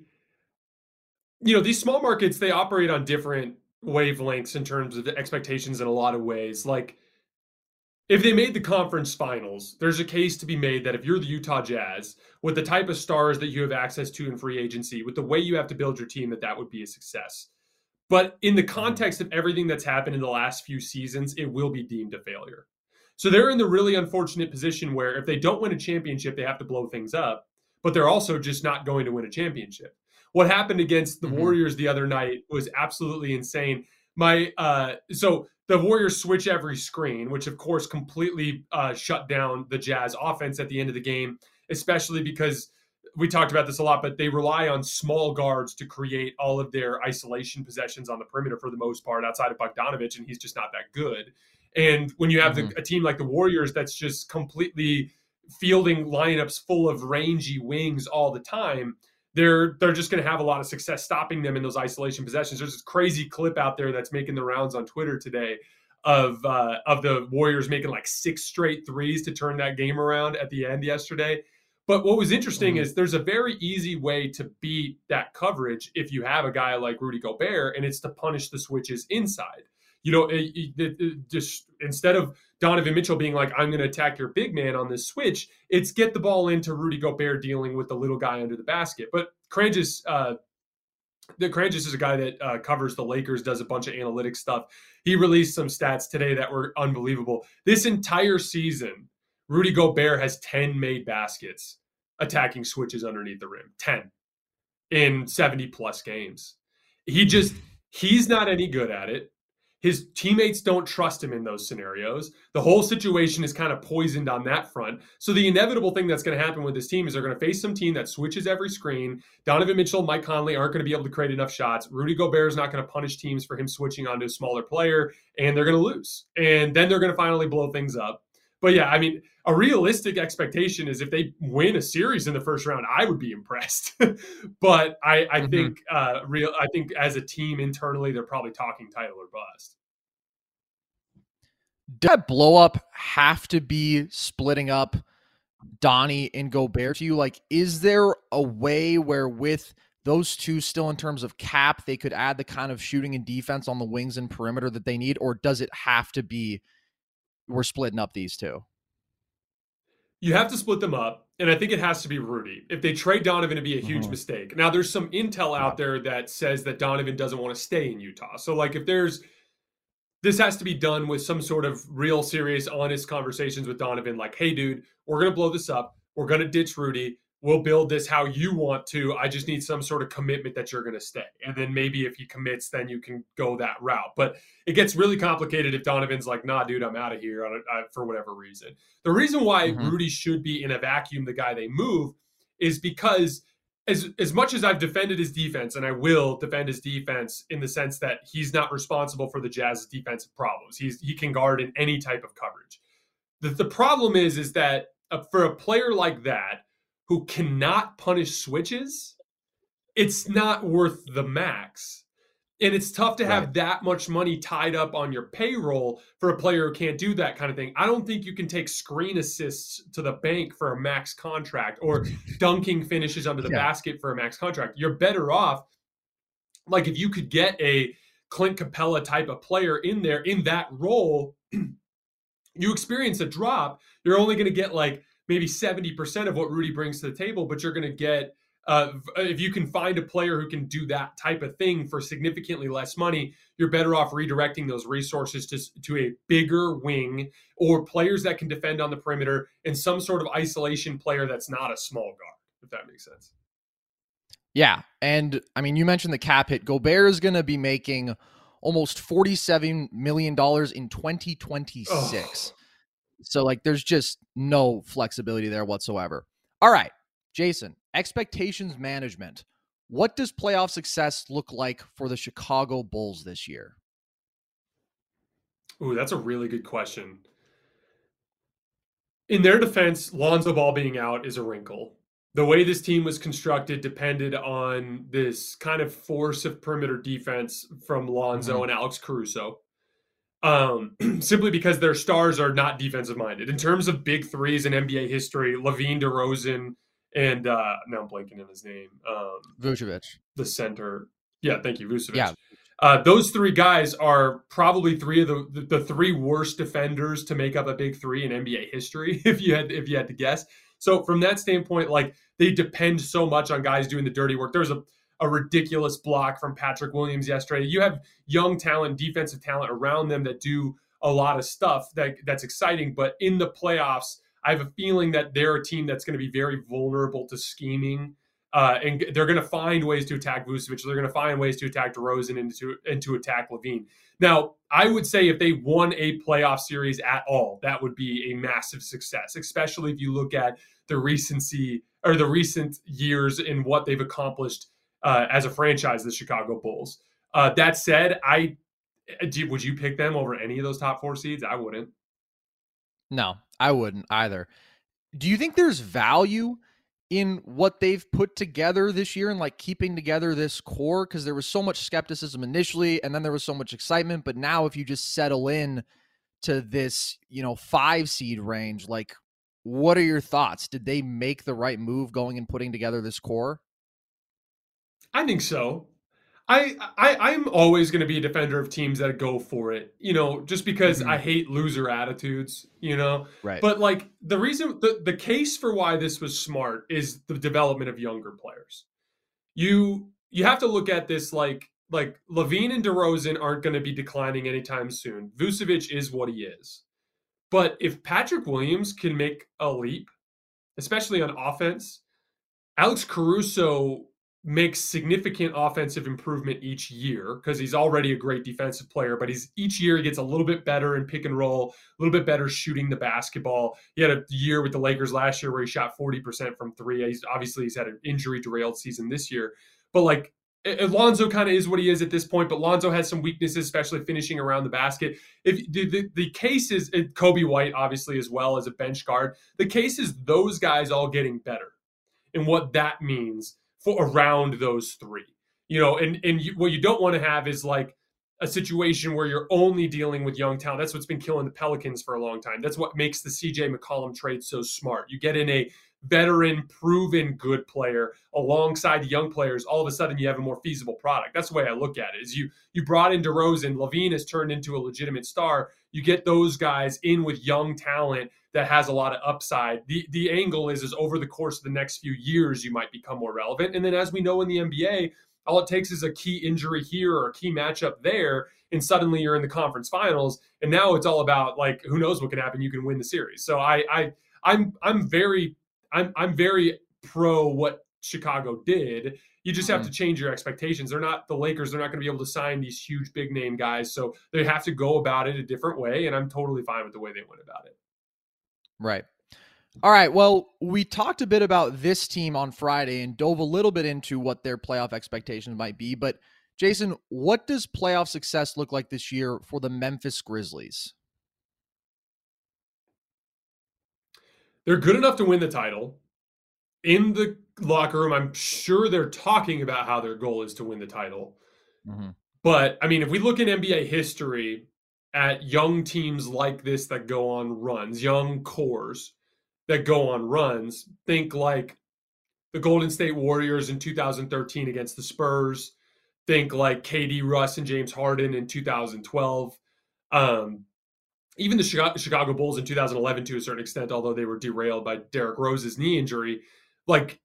you know, these small markets they operate on different wavelengths in terms of expectations in a lot of ways. Like if they made the conference finals, there's a case to be made that if you're the Utah Jazz, with the type of stars that you have access to in free agency, with the way you have to build your team, that that would be a success. But in the context of everything that's happened in the last few seasons, it will be deemed a failure. So they're in the really unfortunate position where if they don't win a championship, they have to blow things up, but they're also just not going to win a championship. What happened against the mm-hmm. Warriors the other night was absolutely insane. My uh so the Warriors switch every screen, which of course completely uh, shut down the Jazz offense at the end of the game, especially because we talked about this a lot, but they rely on small guards to create all of their isolation possessions on the perimeter for the most part, outside of Bogdanovich, and he's just not that good. And when you have mm-hmm. the, a team like the Warriors that's just completely fielding lineups full of rangy wings all the time, they're they're just going to have a lot of success stopping them in those isolation possessions. There's this crazy clip out there that's making the rounds on Twitter today of uh, of the Warriors making like six straight threes to turn that game around at the end yesterday. But what was interesting mm-hmm. is there's a very easy way to beat that coverage if you have a guy like Rudy Gobert, and it's to punish the switches inside. You know, it, it, it just instead of Donovan Mitchell being like, I'm going to attack your big man on this switch. It's get the ball into Rudy Gobert dealing with the little guy under the basket. But Kranges, uh, the Kranges is a guy that uh, covers the Lakers, does a bunch of analytics stuff. He released some stats today that were unbelievable. This entire season, Rudy Gobert has 10 made baskets attacking switches underneath the rim. 10 in 70 plus games. He just, he's not any good at it. His teammates don't trust him in those scenarios. The whole situation is kind of poisoned on that front. So the inevitable thing that's going to happen with this team is they're going to face some team that switches every screen. Donovan Mitchell, Mike Conley aren't going to be able to create enough shots. Rudy Gobert is not going to punish teams for him switching onto a smaller player, and they're going to lose. And then they're going to finally blow things up. But yeah, I mean, a realistic expectation is if they win a series in the first round, I would be impressed. but I, I mm-hmm. think uh, real, I think as a team internally, they're probably talking title or bust. Does that blow up have to be splitting up Donnie and Gobert to you? Like, is there a way where with those two still in terms of cap, they could add the kind of shooting and defense on the wings and perimeter that they need, or does it have to be we're splitting up these two? You have to split them up, and I think it has to be Rudy. If they trade Donovan, it'd be a huge Mhm. mistake. Now, there's some intel out there that says that Donovan doesn't want to stay in Utah. So, like, if there's this has to be done with some sort of real, serious, honest conversations with Donovan. Like, hey, dude, we're gonna blow this up. We're gonna ditch Rudy. We'll build this how you want to. I just need some sort of commitment that you're gonna stay. And then maybe if he commits, then you can go that route. But it gets really complicated if Donovan's like, nah, dude, I'm out of here a, uh, for whatever reason. The reason why Mhm. Rudy should be in a vacuum, the guy they move, is because as as much as I've defended his defense, and I will defend his defense in the sense that he's not responsible for the Jazz's defensive problems. He's he can guard in any type of coverage. The, the problem is is that for a player like that who cannot punish switches, it's not worth the max. And it's tough to have Right. that much money tied up on your payroll for a player who can't do that kind of thing. I don't think you can take screen assists to the bank for a max contract or dunking finishes under the Yeah. basket for a max contract. You're better off, like if you could get a Clint Capella type of player in there in that role, you experience a drop. You're only going to get like maybe 70% of what Rudy brings to the table, but you're going to get uh, if you can find a player who can do that type of thing for significantly less money, you're better off redirecting those resources to, to a bigger wing or players that can defend on the perimeter and some sort of isolation player that's not a small guard, if that makes sense. Yeah. And I mean, you mentioned the cap hit. Gobert is going to be making almost $47 million in 2026. So, like, there's just no flexibility there whatsoever. All right, Jason, expectations management. What does playoff success look like for the Chicago Bulls this year? Ooh, that's a really good question. In their defense, Lonzo Ball being out is a wrinkle. The way this team was constructed depended on this kind of force of perimeter defense from Lonzo Mhm. and Alex Caruso. Um, simply because their stars are not defensive minded. In terms of big threes in NBA history, LaVine, DeRozan, and uh, now I'm blanking on his name. Um, Vucevic. the center. Yeah, thank you, Vucevic. Yeah. Uh, those three guys are probably three of the, the the three worst defenders to make up a big three in NBA history. If you had if you had to guess, so from that standpoint, like they depend so much on guys doing the dirty work. There's a a ridiculous block from Patrick Williams yesterday. You have young talent, defensive talent around them that do a lot of stuff that that's exciting. But in the playoffs, I have a feeling that they're a team that's going to be very vulnerable to scheming. Uh, and they're going to find ways to attack Vucevic. They're going to find ways to attack DeRozan and to, and to attack LaVine. Now, I would say if they won a playoff series at all, that would be a massive success, especially if you look at the recency or the recent years in what they've accomplished uh, as a franchise, the Chicago Bulls. Uh, that said, I do, would you pick them over any of those top four seeds? I wouldn't. No, I wouldn't either. Do you think there's value in what they've put together this year and like keeping together this core? Because there was so much skepticism initially, and then there was so much excitement. But now, if you just settle in to this, you know, five seed range, like, what are your thoughts? Did they make the right move going and putting together this core? I think so. I, I I'm always going to be a defender of teams that go for it. You know, just because Mhm. I hate loser attitudes. You know, Right. but like the reason the the case for why this was smart is the development of younger players. You you have to look at this like like LaVine and DeRozan aren't going to be declining anytime soon. Vucevic is what he is. But if Patrick Williams can make a leap, especially on offense, Alex Caruso makes significant offensive improvement each year because he's already a great defensive player, but he's each year he gets a little bit better in pick and roll, a little bit better shooting the basketball. He had a year with the Lakers last year where he shot 40% from three. He's obviously he's had an injury derailed season this year. But like Alonzo kind of is what he is at this point, but Lonzo has some weaknesses, especially finishing around the basket. If the, the, the case is Coby White, obviously, as well as a bench guard, the case is those guys all getting better and what that means for around those three. You know, and and you, what you don't want to have is like a situation where you're only dealing with young talent. That's what's been killing the Pelicans for a long time. That's what makes the CJ McCollum trade so smart. You get in a veteran, proven good player alongside young players, all of a sudden you have a more feasible product. That's the way I look at it. Is you you brought in DeRozan, LaVine has turned into a legitimate star. You get those guys in with young talent that has a lot of upside. The the angle is is over the course of the next few years you might become more relevant. And then as we know in the NBA, all it takes is a key injury here or a key matchup there, and suddenly you're in the conference finals. And now it's all about like who knows what can happen. You can win the series. So I I I'm I'm very I'm I'm very pro what Chicago did. You just have mm-hmm. to change your expectations. They're not the Lakers. They're not going to be able to sign these huge big name guys. So they have to go about it a different way. And I'm totally fine with the way they went about it. Right. All right. Well, we talked a bit about this team on Friday and dove a little bit into what their playoff expectations might be. But Jason, what does playoff success look like this year for the Memphis Grizzlies? They're good enough to win the title. In the locker room, I'm sure they're talking about how their goal is to win the title. Mm-hmm. But I mean, if we look in NBA history at young teams like this that go on runs, young cores that go on runs, think like the Golden State Warriors in 2013 against the Spurs. Think like KD Russ and James Harden in 2012. Um, even the Chicago Bulls in 2011 to a certain extent, although they were derailed by Derrick Rose's knee injury, like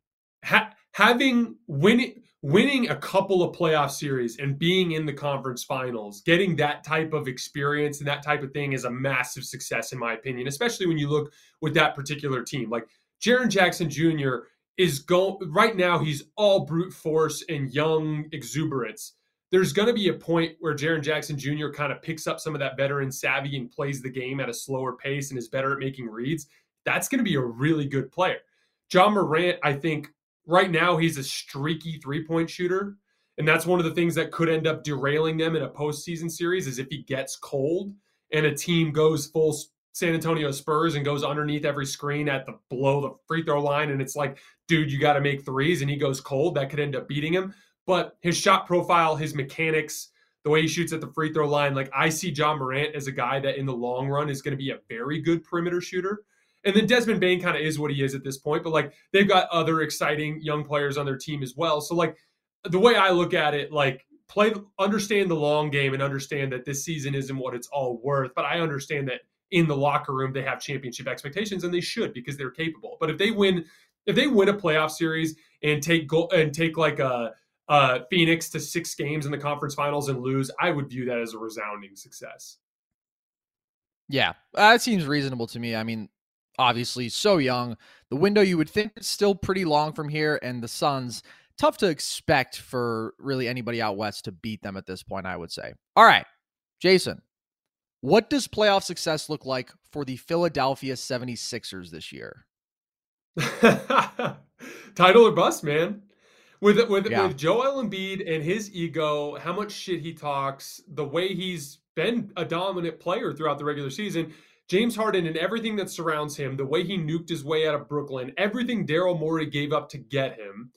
ha- having winning winning a couple of playoff series and being in the conference finals, getting that type of experience and that type of thing is a massive success in my opinion, especially when you look with that particular team. Like Jaren Jackson Jr. is going right now, he's all brute force and young exuberance there's going to be a point where Jaren Jackson Jr. kind of picks up some of that veteran savvy and plays the game at a slower pace and is better at making reads. That's going to be a really good player. Ja Morant, I think right now he's a streaky three point shooter. And that's one of the things that could end up derailing them in a postseason series is if he gets cold and a team goes full San Antonio Spurs and goes underneath every screen at the below the free throw line. And it's like, dude, you got to make threes. And he goes cold. That could end up beating him but his shot profile, his mechanics, the way he shoots at the free throw line, like I see Ja Morant as a guy that in the long run is going to be a very good perimeter shooter. And then Desmond Bane kind of is what he is at this point, but like they've got other exciting young players on their team as well. So like the way I look at it, like play understand the long game and understand that this season isn't what it's all worth. But I understand that in the locker room they have championship expectations and they should because they're capable. But if they win, if they win a playoff series and take goal and take like a uh, Phoenix to six games in the conference finals and lose, I would view that as a resounding success. Yeah, that seems reasonable to me. I mean, obviously, so young. The window you would think is still pretty long from here, and the Suns, tough to expect for really anybody out west to beat them at this point, I would say. All right, Jason, what does playoff success look like for the Philadelphia 76ers this year? Title or bust, man with with yeah. with Joel Embiid and his ego, how much shit he talks, the way he's been a dominant player throughout the regular season. James Harden and everything that surrounds him, the way he nuked his way out of Brooklyn, everything Daryl Morey gave up to get him.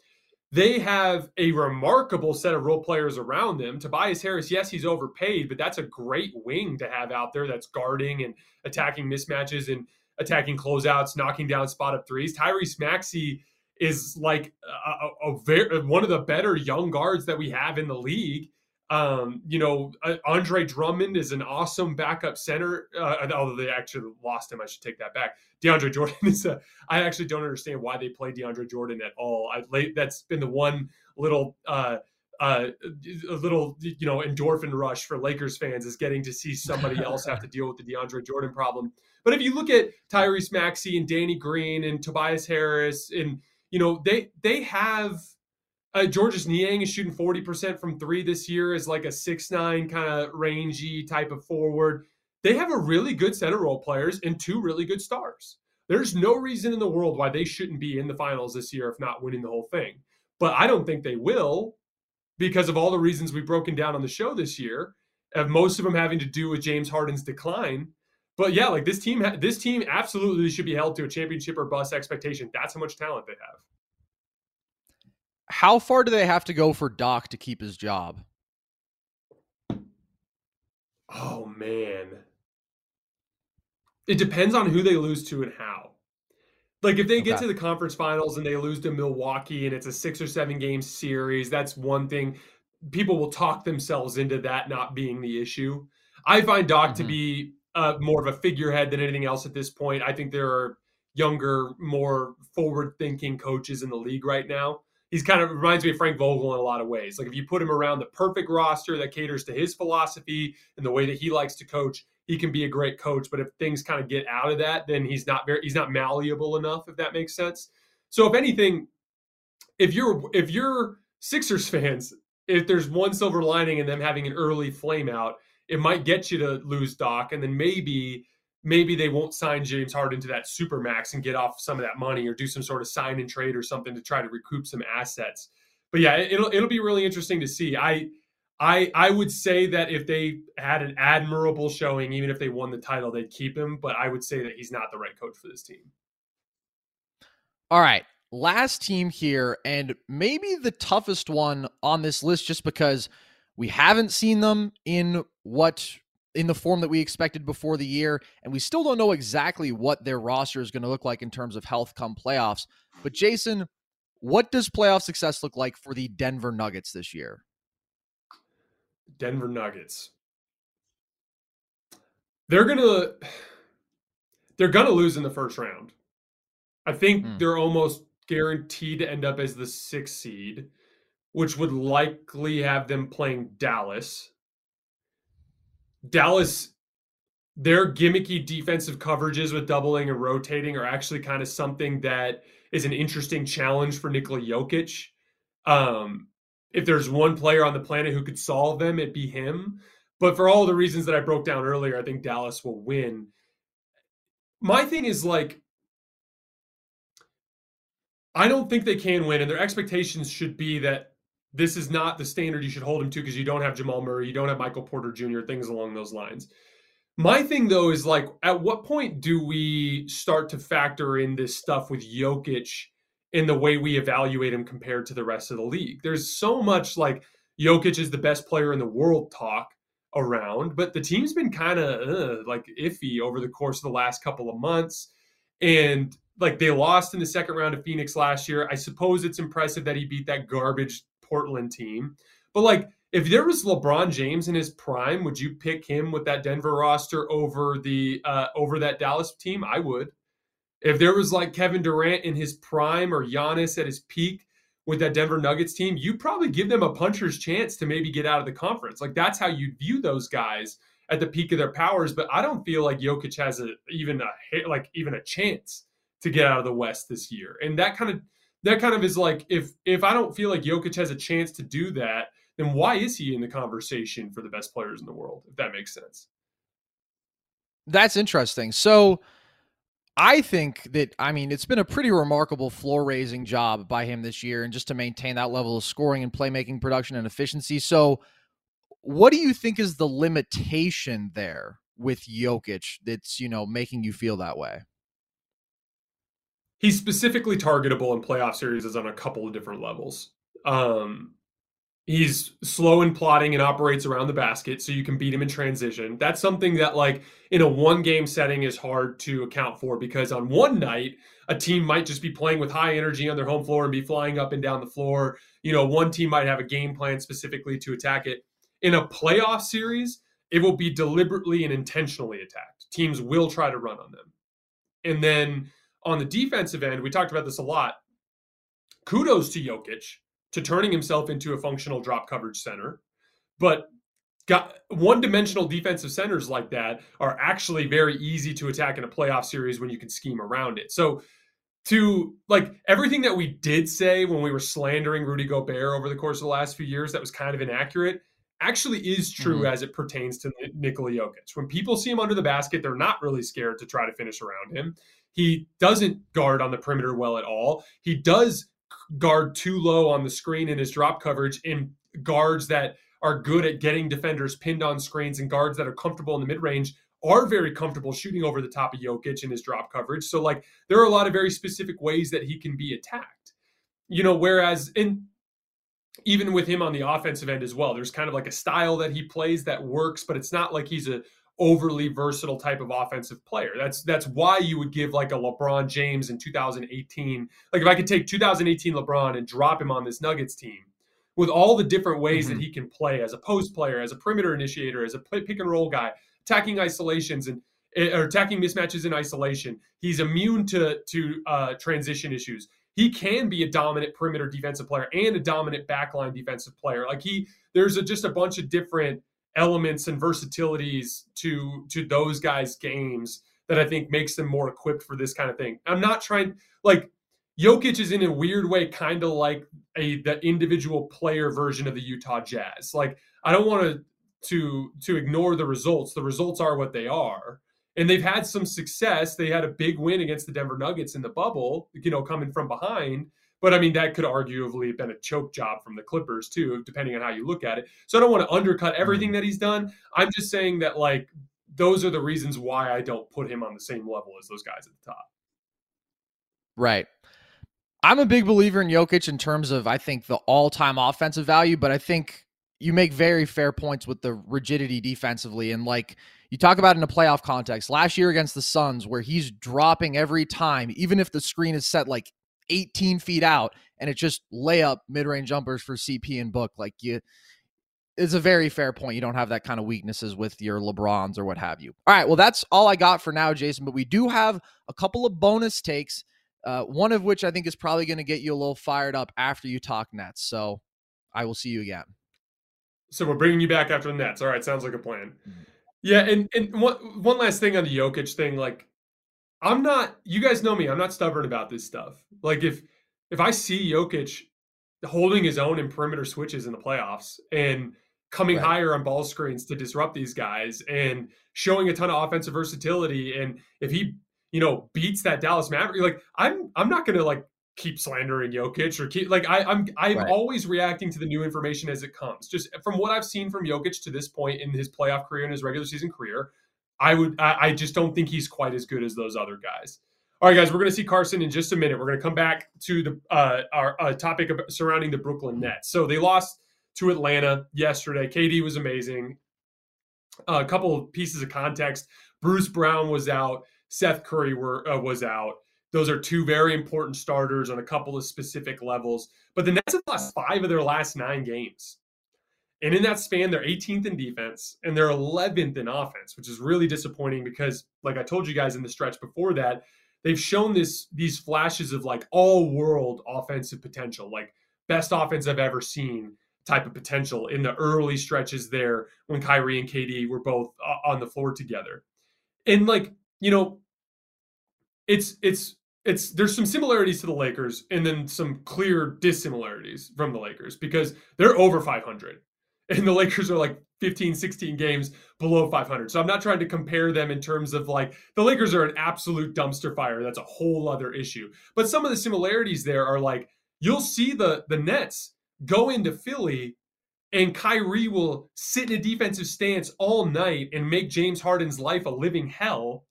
They have a remarkable set of role players around them. Tobias Harris, yes, he's overpaid, but that's a great wing to have out there that's guarding and attacking mismatches and attacking closeouts, knocking down spot up threes. Tyrese Maxey is like a, a, very one of the better young guards that we have in the league. Um, you know, uh, Andre Drummond is an awesome backup center. Uh, although they actually lost him, I should take that back. DeAndre Jordan is a. I actually don't understand why they play DeAndre Jordan at all. I that's been the one little. Uh, uh, a little, you know, endorphin rush for Lakers fans is getting to see somebody else have to deal with the DeAndre Jordan problem. But if you look at Tyrese Maxey and Danny Green and Tobias Harris and you know, they they have uh, Georges Niang is shooting 40% from three this year as like a six nine kind of rangy type of forward. They have a really good set of role players and two really good stars. There's no reason in the world why they shouldn't be in the finals this year, if not winning the whole thing. But I don't think they will because of all the reasons we've broken down on the show this year, of most of them having to do with James Harden's decline. But yeah, like this team, this team absolutely should be held to a championship or bust expectation. That's how much talent they have. How far do they have to go for Doc to keep his job? Oh man. It depends on who they lose to and how. Like if they get Okay. to the conference finals and they lose to Milwaukee and it's a 6 or 7 game series, that's one thing. People will talk themselves into that not being the issue. I find Doc to Mhm. be uh, more of a figurehead than anything else at this point. I think there are younger, more forward-thinking coaches in the league right now. He's kind of reminds me of Frank Vogel in a lot of ways. Like if you put him around the perfect roster that caters to his philosophy and the way that he likes to coach, he can be a great coach. But if things kind of get out of that, then he's not very he's not malleable enough, if that makes sense. So if anything, if you're if you're Sixers fans, if there's one silver lining in them having an early flame out, it might get you to lose Doc, and then maybe maybe they won't sign James Harden to that super max and get off some of that money or do some sort of sign and trade or something to try to recoup some assets. But yeah, it'll it'll be really interesting to see. I I I would say that if they had an admirable showing, even if they won the title, they'd keep him. But I would say that he's not the right coach for this team. All right. Last team here, and maybe the toughest one on this list just because we haven't seen them in what in the form that we expected before the year, and we still don't know exactly what their roster is going to look like in terms of health come playoffs. But Jason, what does playoff success look like for the Denver Nuggets this year? Denver Nuggets. They're gonna they're gonna lose in the first round. I think Hmm. they're almost guaranteed to end up as the sixth seed, which would likely have them playing Dallas. Dallas, their gimmicky defensive coverages with doubling and rotating are actually kind of something that is an interesting challenge for Nikola Jokic. Um, if there's one player on the planet who could solve them, it'd be him. But for all the reasons that I broke down earlier, I think Dallas will win. My thing is like, I don't think they can win, and their expectations should be that this is not the standard you should hold him to because you don't have Jamal Murray, you don't have Michael Porter Jr., things along those lines. My thing though is like, at what point do we start to factor in this stuff with Jokic in the way we evaluate him compared to the rest of the league? There's so much like Jokic is the best player in the world talk around, but the team's been kind of uh, like iffy over the course of the last couple of months. And like they lost in the second round of Phoenix last year. I suppose it's impressive that he beat that garbage Portland team. But like if there was LeBron James in his prime, would you pick him with that Denver roster over the uh, over that Dallas team? I would. If there was like Kevin Durant in his prime or Giannis at his peak with that Denver Nuggets team, you probably give them a puncher's chance to maybe get out of the conference. Like that's how you'd view those guys at the peak of their powers. But I don't feel like Jokic has a even a like even a chance to get out of the West this year. And that kind of that kind of is like if if I don't feel like Jokic has a chance to do that, then why is he in the conversation for the best players in the world? If that makes sense. That's interesting. So I think that I mean it's been a pretty remarkable floor raising job by him this year and just to maintain that level of scoring and playmaking production and efficiency. So what do you think is the limitation there with Jokic that's, you know, making you feel that way? He's specifically targetable in playoff series on a couple of different levels. Um, he's slow in plotting and operates around the basket, so you can beat him in transition. That's something that, like, in a one game setting is hard to account for because on one night, a team might just be playing with high energy on their home floor and be flying up and down the floor. You know, one team might have a game plan specifically to attack it. In a playoff series, it will be deliberately and intentionally attacked. Teams will try to run on them. And then on the defensive end, we talked about this a lot. Kudos to Jokic to turning himself into a functional drop coverage center. But got one dimensional defensive centers like that are actually very easy to attack in a playoff series when you can scheme around it. So to like everything that we did say when we were slandering Rudy Gobert over the course of the last few years that was kind of inaccurate actually is true Mhm. as it pertains to Nikola Jokic. When people see him under the basket, they're not really scared to try to finish around him. He doesn't guard on the perimeter well at all. He does guard too low on the screen in his drop coverage in guards that are good at getting defenders pinned on screens and guards that are comfortable in the mid range are very comfortable shooting over the top of Jokic in his drop coverage. So like there are a lot of very specific ways that he can be attacked. You know, whereas in even with him on the offensive end as well. There's kind of like a style that he plays that works, but it's not like he's a overly versatile type of offensive player. That's that's why you would give like a LeBron James in 2018. Like if I could take 2018 LeBron and drop him on this Nuggets team with all the different ways mm-hmm. that he can play as a post player, as a perimeter initiator, as a pick and roll guy, attacking isolations and eh, or attacking mismatches in isolation. He's immune to to uh, transition issues he can be a dominant perimeter defensive player and a dominant backline defensive player. Like he, there's a, just a bunch of different elements and versatilities to to those guys' games that I think makes them more equipped for this kind of thing. I'm not trying like Jokic is in a weird way kind of like a the individual player version of the Utah Jazz. Like I don't want to to to ignore the results. The results are what they are and they've had some success. They had a big win against the Denver Nuggets in the bubble, you know, coming from behind. But I mean, that could arguably have been a choke job from the Clippers too, depending on how you look at it. So I don't want to undercut everything mm-hmm. that he's done. I'm just saying that like those are the reasons why I don't put him on the same level as those guys at the top. Right. I'm a big believer in Jokic in terms of I think the all-time offensive value, but I think you make very fair points with the rigidity defensively and like you talk about in a playoff context last year against the Suns, where he's dropping every time, even if the screen is set like 18 feet out and it's just layup mid range jumpers for CP and Book. Like you, it's a very fair point. You don't have that kind of weaknesses with your LeBrons or what have you. All right. Well, that's all I got for now, Jason. But we do have a couple of bonus takes, uh, one of which I think is probably going to get you a little fired up after you talk Nets. So I will see you again. So we're bringing you back after the Nets. All right. Sounds like a plan. Mm-hmm. Yeah, and and one one last thing on the Jokic thing, like I'm not. You guys know me. I'm not stubborn about this stuff. Like if if I see Jokic holding his own in perimeter switches in the playoffs and coming right. higher on ball screens to disrupt these guys and showing a ton of offensive versatility, and if he you know beats that Dallas Maverick, like I'm I'm not gonna like keep slandering Jokic or keep like I, I'm I'm right. always reacting to the new information as it comes. Just from what I've seen from Jokic to this point in his playoff career and his regular season career, I would I, I just don't think he's quite as good as those other guys. All right, guys, we're going to see Carson in just a minute. We're going to come back to the uh, our uh, topic surrounding the Brooklyn Nets. So they lost to Atlanta yesterday. KD was amazing. Uh, a couple of pieces of context: Bruce Brown was out. Seth Curry were uh, was out. Those are two very important starters on a couple of specific levels. But the Nets have lost five of their last nine games. And in that span, they're 18th in defense and they're 11th in offense, which is really disappointing because, like I told you guys in the stretch before that, they've shown this these flashes of like all world offensive potential, like best offense I've ever seen type of potential in the early stretches there when Kyrie and KD were both uh, on the floor together. And like, you know, it's it's it's there's some similarities to the Lakers and then some clear dissimilarities from the Lakers because they're over 500 and the Lakers are like 15 16 games below 500. So I'm not trying to compare them in terms of like the Lakers are an absolute dumpster fire. That's a whole other issue. But some of the similarities there are like you'll see the the Nets go into Philly and Kyrie will sit in a defensive stance all night and make James Harden's life a living hell.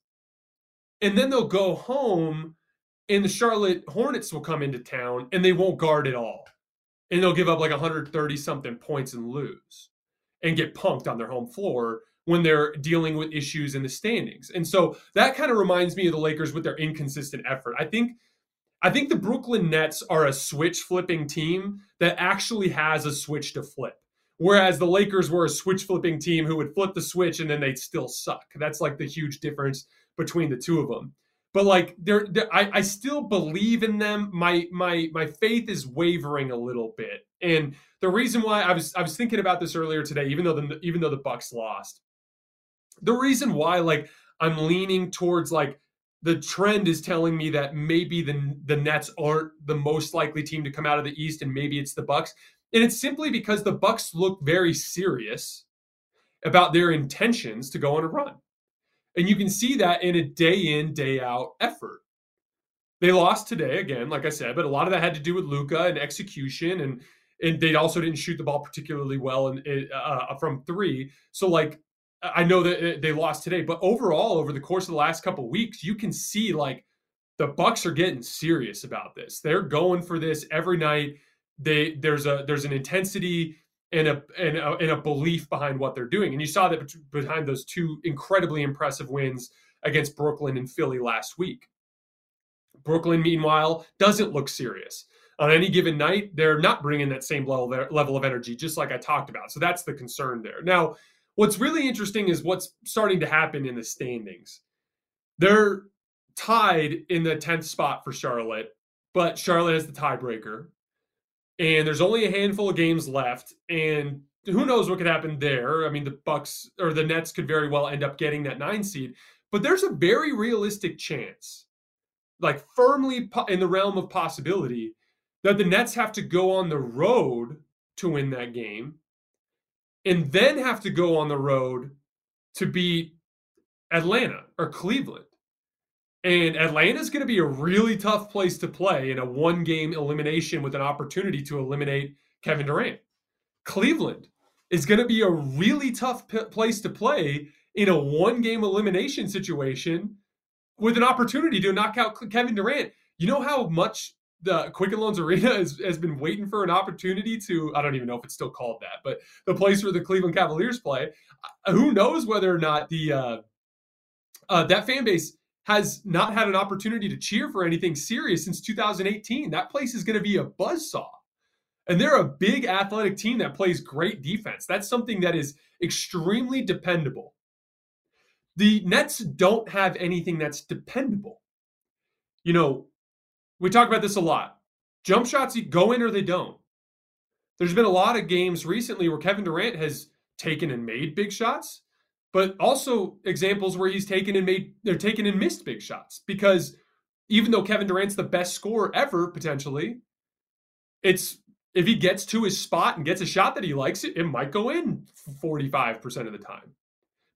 And then they'll go home and the Charlotte Hornets will come into town and they won't guard at all. And they'll give up like 130 something points and lose and get punked on their home floor when they're dealing with issues in the standings. And so that kind of reminds me of the Lakers with their inconsistent effort. I think I think the Brooklyn Nets are a switch flipping team that actually has a switch to flip. Whereas the Lakers were a switch flipping team who would flip the switch and then they'd still suck. That's like the huge difference between the two of them but like they're, they're I, I still believe in them. My my my faith is wavering a little bit. And the reason why i was i was thinking about this earlier today even though the even though the bucks lost the reason why like i'm leaning towards like the trend is telling me that maybe the the nets aren't the most likely team to come out of the east and maybe it's the bucks. And it's simply because the bucks look very serious about their intentions to go on a run and you can see that in a day in, day out effort. They lost today again, like I said, but a lot of that had to do with Luca and execution, and and they also didn't shoot the ball particularly well and uh, uh, from three. So like I know that uh, they lost today, but overall, over the course of the last couple weeks, you can see like the Bucks are getting serious about this. They're going for this every night. they there's a there's an intensity and a, and a and a belief behind what they're doing. And you saw that behind those two incredibly impressive wins against Brooklyn and Philly last week. Brooklyn, meanwhile, doesn't look serious. On any given night, they're not bringing that same level level of energy, just like I talked about. So that's the concern there. Now, what's really interesting is what's starting to happen in the standings. They're tied in the 10th spot for Charlotte, but Charlotte has the tiebreaker and there's only a handful of games left and who knows what could happen there. I mean the bucks or the nets could very well end up getting that nine seed but there's a very realistic chance like firmly in the realm of possibility that the nets have to go on the road to win that game and then have to go on the road to beat atlanta or cleveland and Atlanta is going to be a really tough place to play in a one game elimination with an opportunity to eliminate Kevin Durant. Cleveland is going to be a really tough p- place to play in a one game elimination situation with an opportunity to knock out Kevin Durant. You know how much the Quicken Loans Arena has, has been waiting for an opportunity to, I don't even know if it's still called that, but the place where the Cleveland Cavaliers play. Who knows whether or not the uh, uh, that fan base has not had an opportunity to cheer for anything serious since 2018. That place is going to be a buzzsaw. And they're a big athletic team that plays great defense. That's something that is extremely dependable. The Nets don't have anything that's dependable. You know, we talk about this a lot. Jump shots go in or they don't. There's been a lot of games recently where Kevin Durant has taken and made big shots but also examples where he's taken and made they're taken and missed big shots because even though Kevin Durant's the best scorer ever potentially, it's if he gets to his spot and gets a shot that he likes, it, it might go in 45% of the time.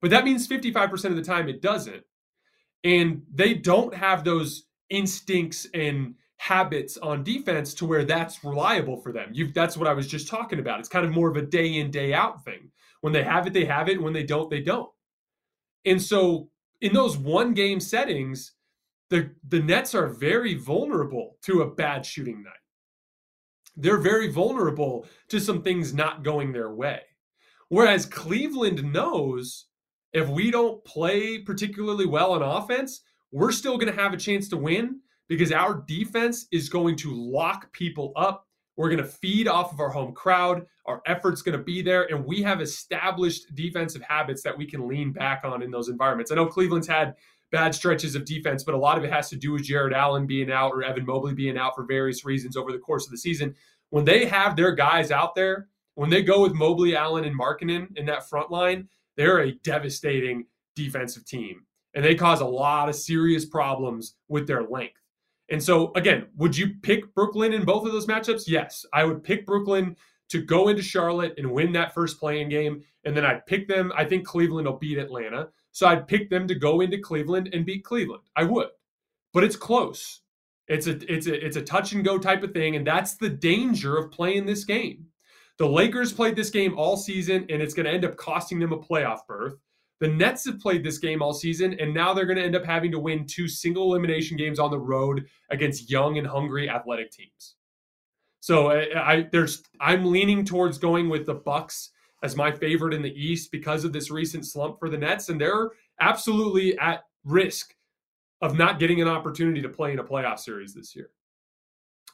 But that means 55% of the time it doesn't. And they don't have those instincts and habits on defense to where that's reliable for them. You've, that's what I was just talking about. It's kind of more of a day in, day out thing. When they have it, they have it. When they don't, they don't. And so in those one game settings, the, the Nets are very vulnerable to a bad shooting night. They're very vulnerable to some things not going their way. Whereas Cleveland knows if we don't play particularly well on offense, we're still going to have a chance to win because our defense is going to lock people up we're going to feed off of our home crowd. Our effort's going to be there. And we have established defensive habits that we can lean back on in those environments. I know Cleveland's had bad stretches of defense, but a lot of it has to do with Jarrett Allen being out or Evan Mobley being out for various reasons over the course of the season. When they have their guys out there, when they go with Mobley, Allen, and Markkanen in that front line, they're a devastating defensive team. And they cause a lot of serious problems with their length. And so, again, would you pick Brooklyn in both of those matchups? Yes, I would pick Brooklyn to go into Charlotte and win that first play-in game. And then I'd pick them. I think Cleveland will beat Atlanta. So I'd pick them to go into Cleveland and beat Cleveland. I would. But it's close. It's a it's a it's a touch and go type of thing. And that's the danger of playing this game. The Lakers played this game all season, and it's going to end up costing them a playoff berth. The Nets have played this game all season, and now they're going to end up having to win two single elimination games on the road against young and hungry athletic teams. So I, I there's I'm leaning towards going with the Bucks as my favorite in the East because of this recent slump for the Nets, and they're absolutely at risk of not getting an opportunity to play in a playoff series this year.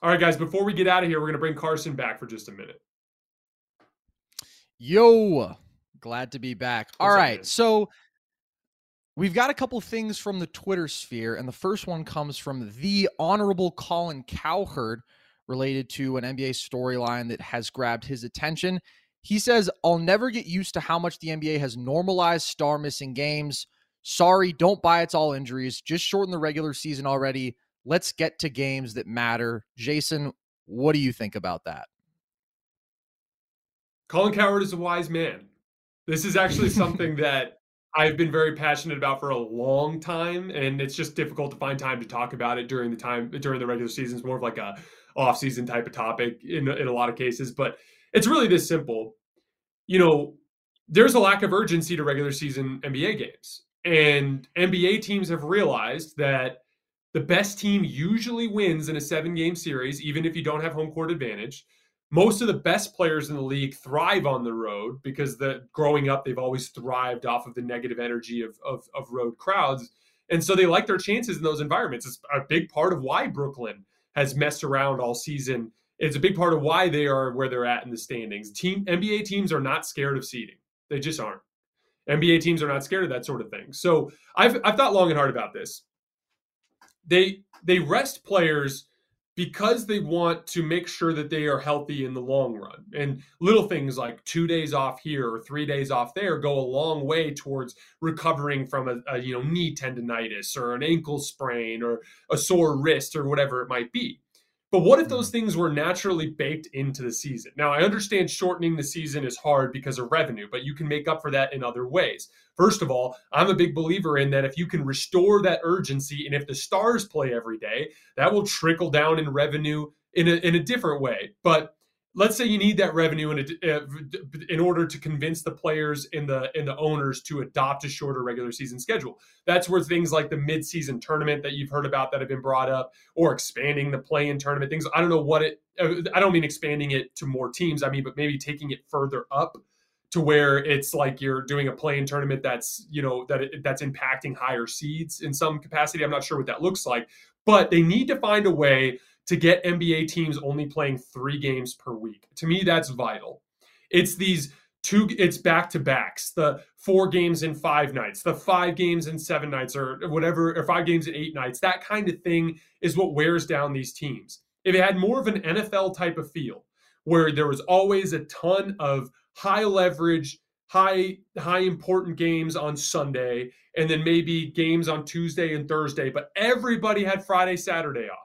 All right, guys, before we get out of here, we're going to bring Carson back for just a minute. Yo, Glad to be back. All What's right. So we've got a couple things from the Twitter sphere, and the first one comes from the Honorable Colin Cowherd related to an NBA storyline that has grabbed his attention. He says, I'll never get used to how much the NBA has normalized star missing games. Sorry, don't buy it's all injuries. Just shorten the regular season already. Let's get to games that matter. Jason, what do you think about that? Colin Cowherd is a wise man. This is actually something that I've been very passionate about for a long time, and it's just difficult to find time to talk about it during the time during the regular season. It's more of like a off season type of topic in in a lot of cases, but it's really this simple. You know, there's a lack of urgency to regular season NBA games, and NBA teams have realized that the best team usually wins in a seven game series, even if you don't have home court advantage. most of the best players in the league thrive on the road because the growing up they've always thrived off of the negative energy of, of, of road crowds and so they like their chances in those environments it's a big part of why brooklyn has messed around all season it's a big part of why they are where they're at in the standings. Team nba teams are not scared of seeding. They just aren't. Nba teams are not scared of that sort of thing. So i've, I've thought long and hard about this. They they rest players because they want to make sure that they are healthy in the long run. And little things like two days off here or three days off there go a long way towards recovering from a, a, you know knee tendonitis or an ankle sprain or a sore wrist or whatever it might be. But what if those things were naturally baked into the season? Now, I understand shortening the season is hard because of revenue, but you can make up for that in other ways. First of all, I'm a big believer in that if you can restore that urgency and if the stars play every day, that will trickle down in revenue in a, in a different way. But let's say you need that revenue in, a, uh, in order to convince the players and the and the owners to adopt a shorter regular season schedule. That's where things like the midseason tournament that you've heard about that have been brought up, or expanding the play-in tournament things. I don't know what it. Uh, I don't mean expanding it to more teams. I mean, but maybe taking it further up to where it's like you're doing a play-in tournament that's you know that it, that's impacting higher seeds in some capacity. I'm not sure what that looks like, but they need to find a way to get NBA teams only playing three games per week. To me, that's vital. It's these two, it's back to backs, the four games in five nights, the five games in seven nights, or whatever, or five games in eight nights. That kind of thing is what wears down these teams. If it had more of an NFL type of feel, where there was always a ton of high leverage, high high important games on Sunday, and then maybe games on Tuesday and Thursday, but everybody had Friday, Saturday off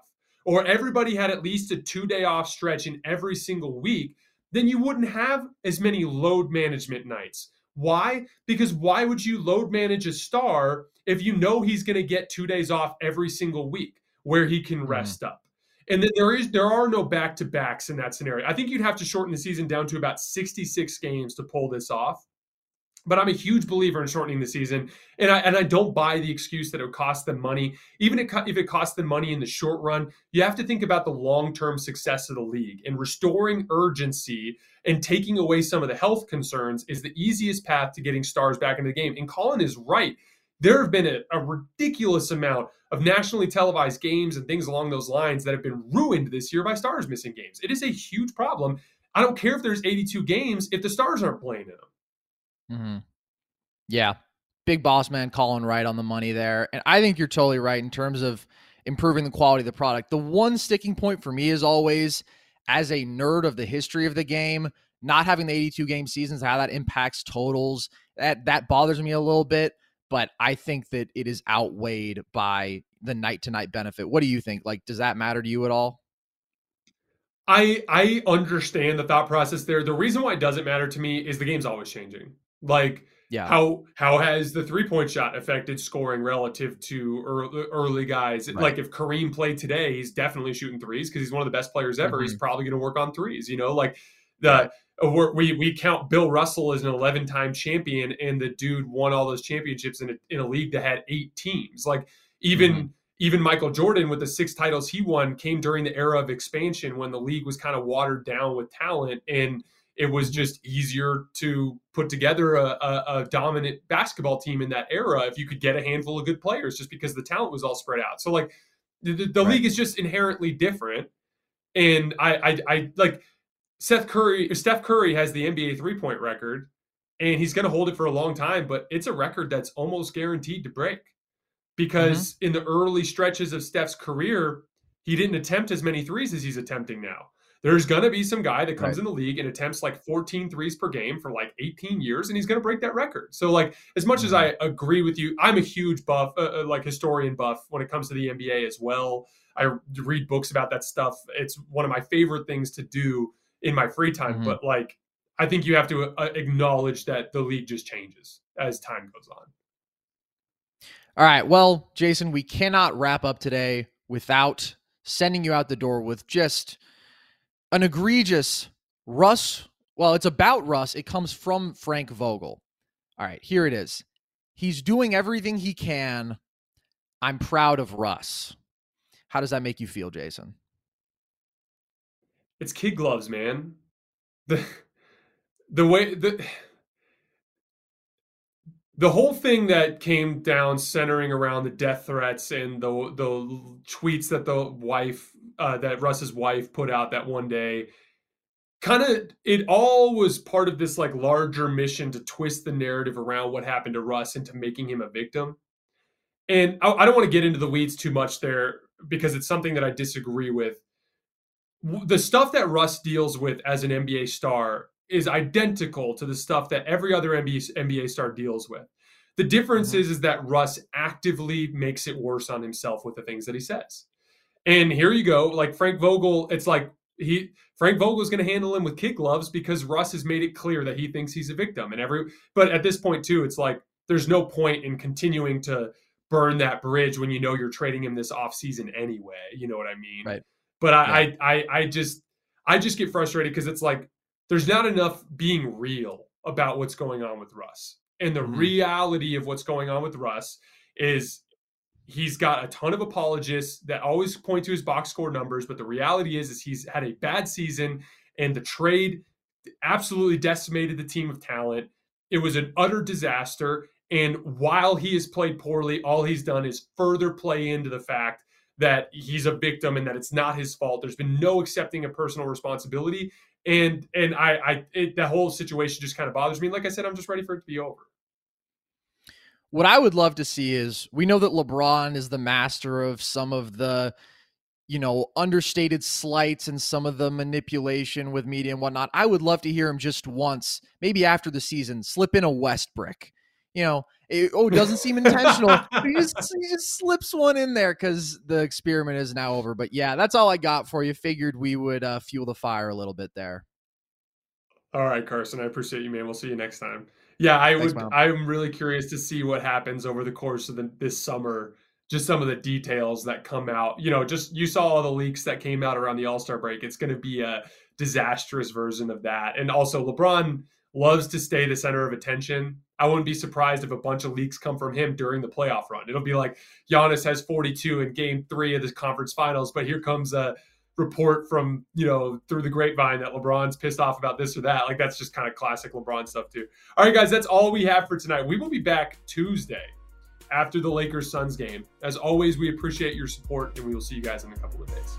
or everybody had at least a two day off stretch in every single week, then you wouldn't have as many load management nights. Why? Because why would you load manage a star if you know he's going to get two days off every single week where he can mm-hmm. rest mm. up? And then there is there are no back to backs in that scenario. I think you'd have to shorten the season down to about 66 games to pull this off. But I'm a huge believer in shortening the season, and I and I don't buy the excuse that it would cost them money. Even if it costs them money in the short run, you have to think about the long term success of the league. And restoring urgency and taking away some of the health concerns is the easiest path to getting stars back into the game. And Colin is right. There have been a, a ridiculous amount of nationally televised games and things along those lines that have been ruined this year by stars missing games. It is a huge problem. I don't care if there's 82 games if the stars aren't playing in them. Mm-hmm. Yeah. Big boss man Colin right on the money there. And I think you're totally right in terms of improving the quality of the product. The one sticking point for me is always, as a nerd of the history of the game, not having the 82 game seasons, how that impacts totals. That that bothers me a little bit, but I think that it is outweighed by the night to night benefit. What do you think? Like, does that matter to you at all? I I understand the thought process there. The reason why it doesn't matter to me is the game's always changing. Like, yeah. How how has the three point shot affected scoring relative to early, early guys? Right. Like if Kareem played today, he's definitely shooting threes because he's one of the best players ever. Mm-hmm. He's probably going to work on threes. You know, like the uh, we we count Bill Russell as an 11 time champion, and the dude won all those championships in a, in a league that had eight teams. Like even. Mm-hmm. Even Michael Jordan, with the six titles he won, came during the era of expansion when the league was kind of watered down with talent. And it was just easier to put together a, a, a, dominant basketball team in that era if you could get a handful of good players just because the talent was all spread out. So like the, the right. league is just inherently different. And I, I, I like Seth Curry, Steph Curry has the NBA three point record and he's going to hold it for a long time, but it's a record that's almost guaranteed to break because mm-hmm. in the early stretches of Steph's career, he didn't attempt as many threes as he's attempting now there's going to be some guy that comes right. in the league and attempts like 14 threes per game for like 18 years and he's going to break that record. So like as much as mm-hmm. I agree with you, I'm a huge buff uh, uh, like historian buff when it comes to the NBA as well. I read books about that stuff. It's one of my favorite things to do in my free time, mm-hmm. but like I think you have to uh, acknowledge that the league just changes as time goes on. All right. Well, Jason, we cannot wrap up today without sending you out the door with just an egregious Russ. Well, it's about Russ. It comes from Frank Vogel. All right, here it is. He's doing everything he can. I'm proud of Russ. How does that make you feel, Jason? it's kid gloves, man. The the way the the whole thing that came down centering around the death threats and the the tweets that the wife uh, that Russ's wife put out that one day kind of it all was part of this like larger mission to twist the narrative around what happened to Russ into making him a victim. And I, I don't want to get into the weeds too much there because it's something that I disagree with. The stuff that Russ deals with as an NBA star is identical to the stuff that every other NBA, NBA star deals with. The difference mm-hmm. is, is that Russ actively makes it worse on himself with the things that he says. And here you go, like Frank Vogel, it's like he Frank Vogel is going to handle him with kid gloves because Russ has made it clear that he thinks he's a victim. And every but at this point too, it's like there's no point in continuing to burn that bridge when you know you're trading him this offseason anyway. You know what I mean? Right. But I yeah. I, I I just I just get frustrated because it's like there's not enough being real about what's going on with Russ. And the mm-hmm. reality of what's going on with Russ is he's got a ton of apologists that always point to his box score numbers, but the reality is is he's had a bad season and the trade absolutely decimated the team of talent. It was an utter disaster. And while he has played poorly, all he's done is further play into the fact that he's a victim and that it's not his fault. There's been no accepting of personal responsibility. And and I I it, that whole situation just kind of bothers me. Like I said, I'm just ready for it to be over. What I would love to see is we know that LeBron is the master of some of the, you know, understated slights and some of the manipulation with media and whatnot. I would love to hear him just once, maybe after the season, slip in a Westbrook. You know, it, oh, it doesn't seem intentional. he, just, he just slips one in there because the experiment is now over. But yeah, that's all I got for you. Figured we would uh, fuel the fire a little bit there. All right, Carson. I appreciate you, man. We'll see you next time. Yeah, I Thanks, would. Mom. I'm really curious to see what happens over the course of the, this summer. Just some of the details that come out. You know, just you saw all the leaks that came out around the All Star break. It's going to be a disastrous version of that. And also, LeBron loves to stay the center of attention. I wouldn't be surprised if a bunch of leaks come from him during the playoff run. It'll be like Giannis has 42 in Game Three of the conference finals, but here comes a report from you know through the grapevine that LeBron's pissed off about this or that. Like that's just kind of classic LeBron stuff too. All right, guys, that's all we have for tonight. We will be back Tuesday after the Lakers Suns game. As always, we appreciate your support, and we will see you guys in a couple of days.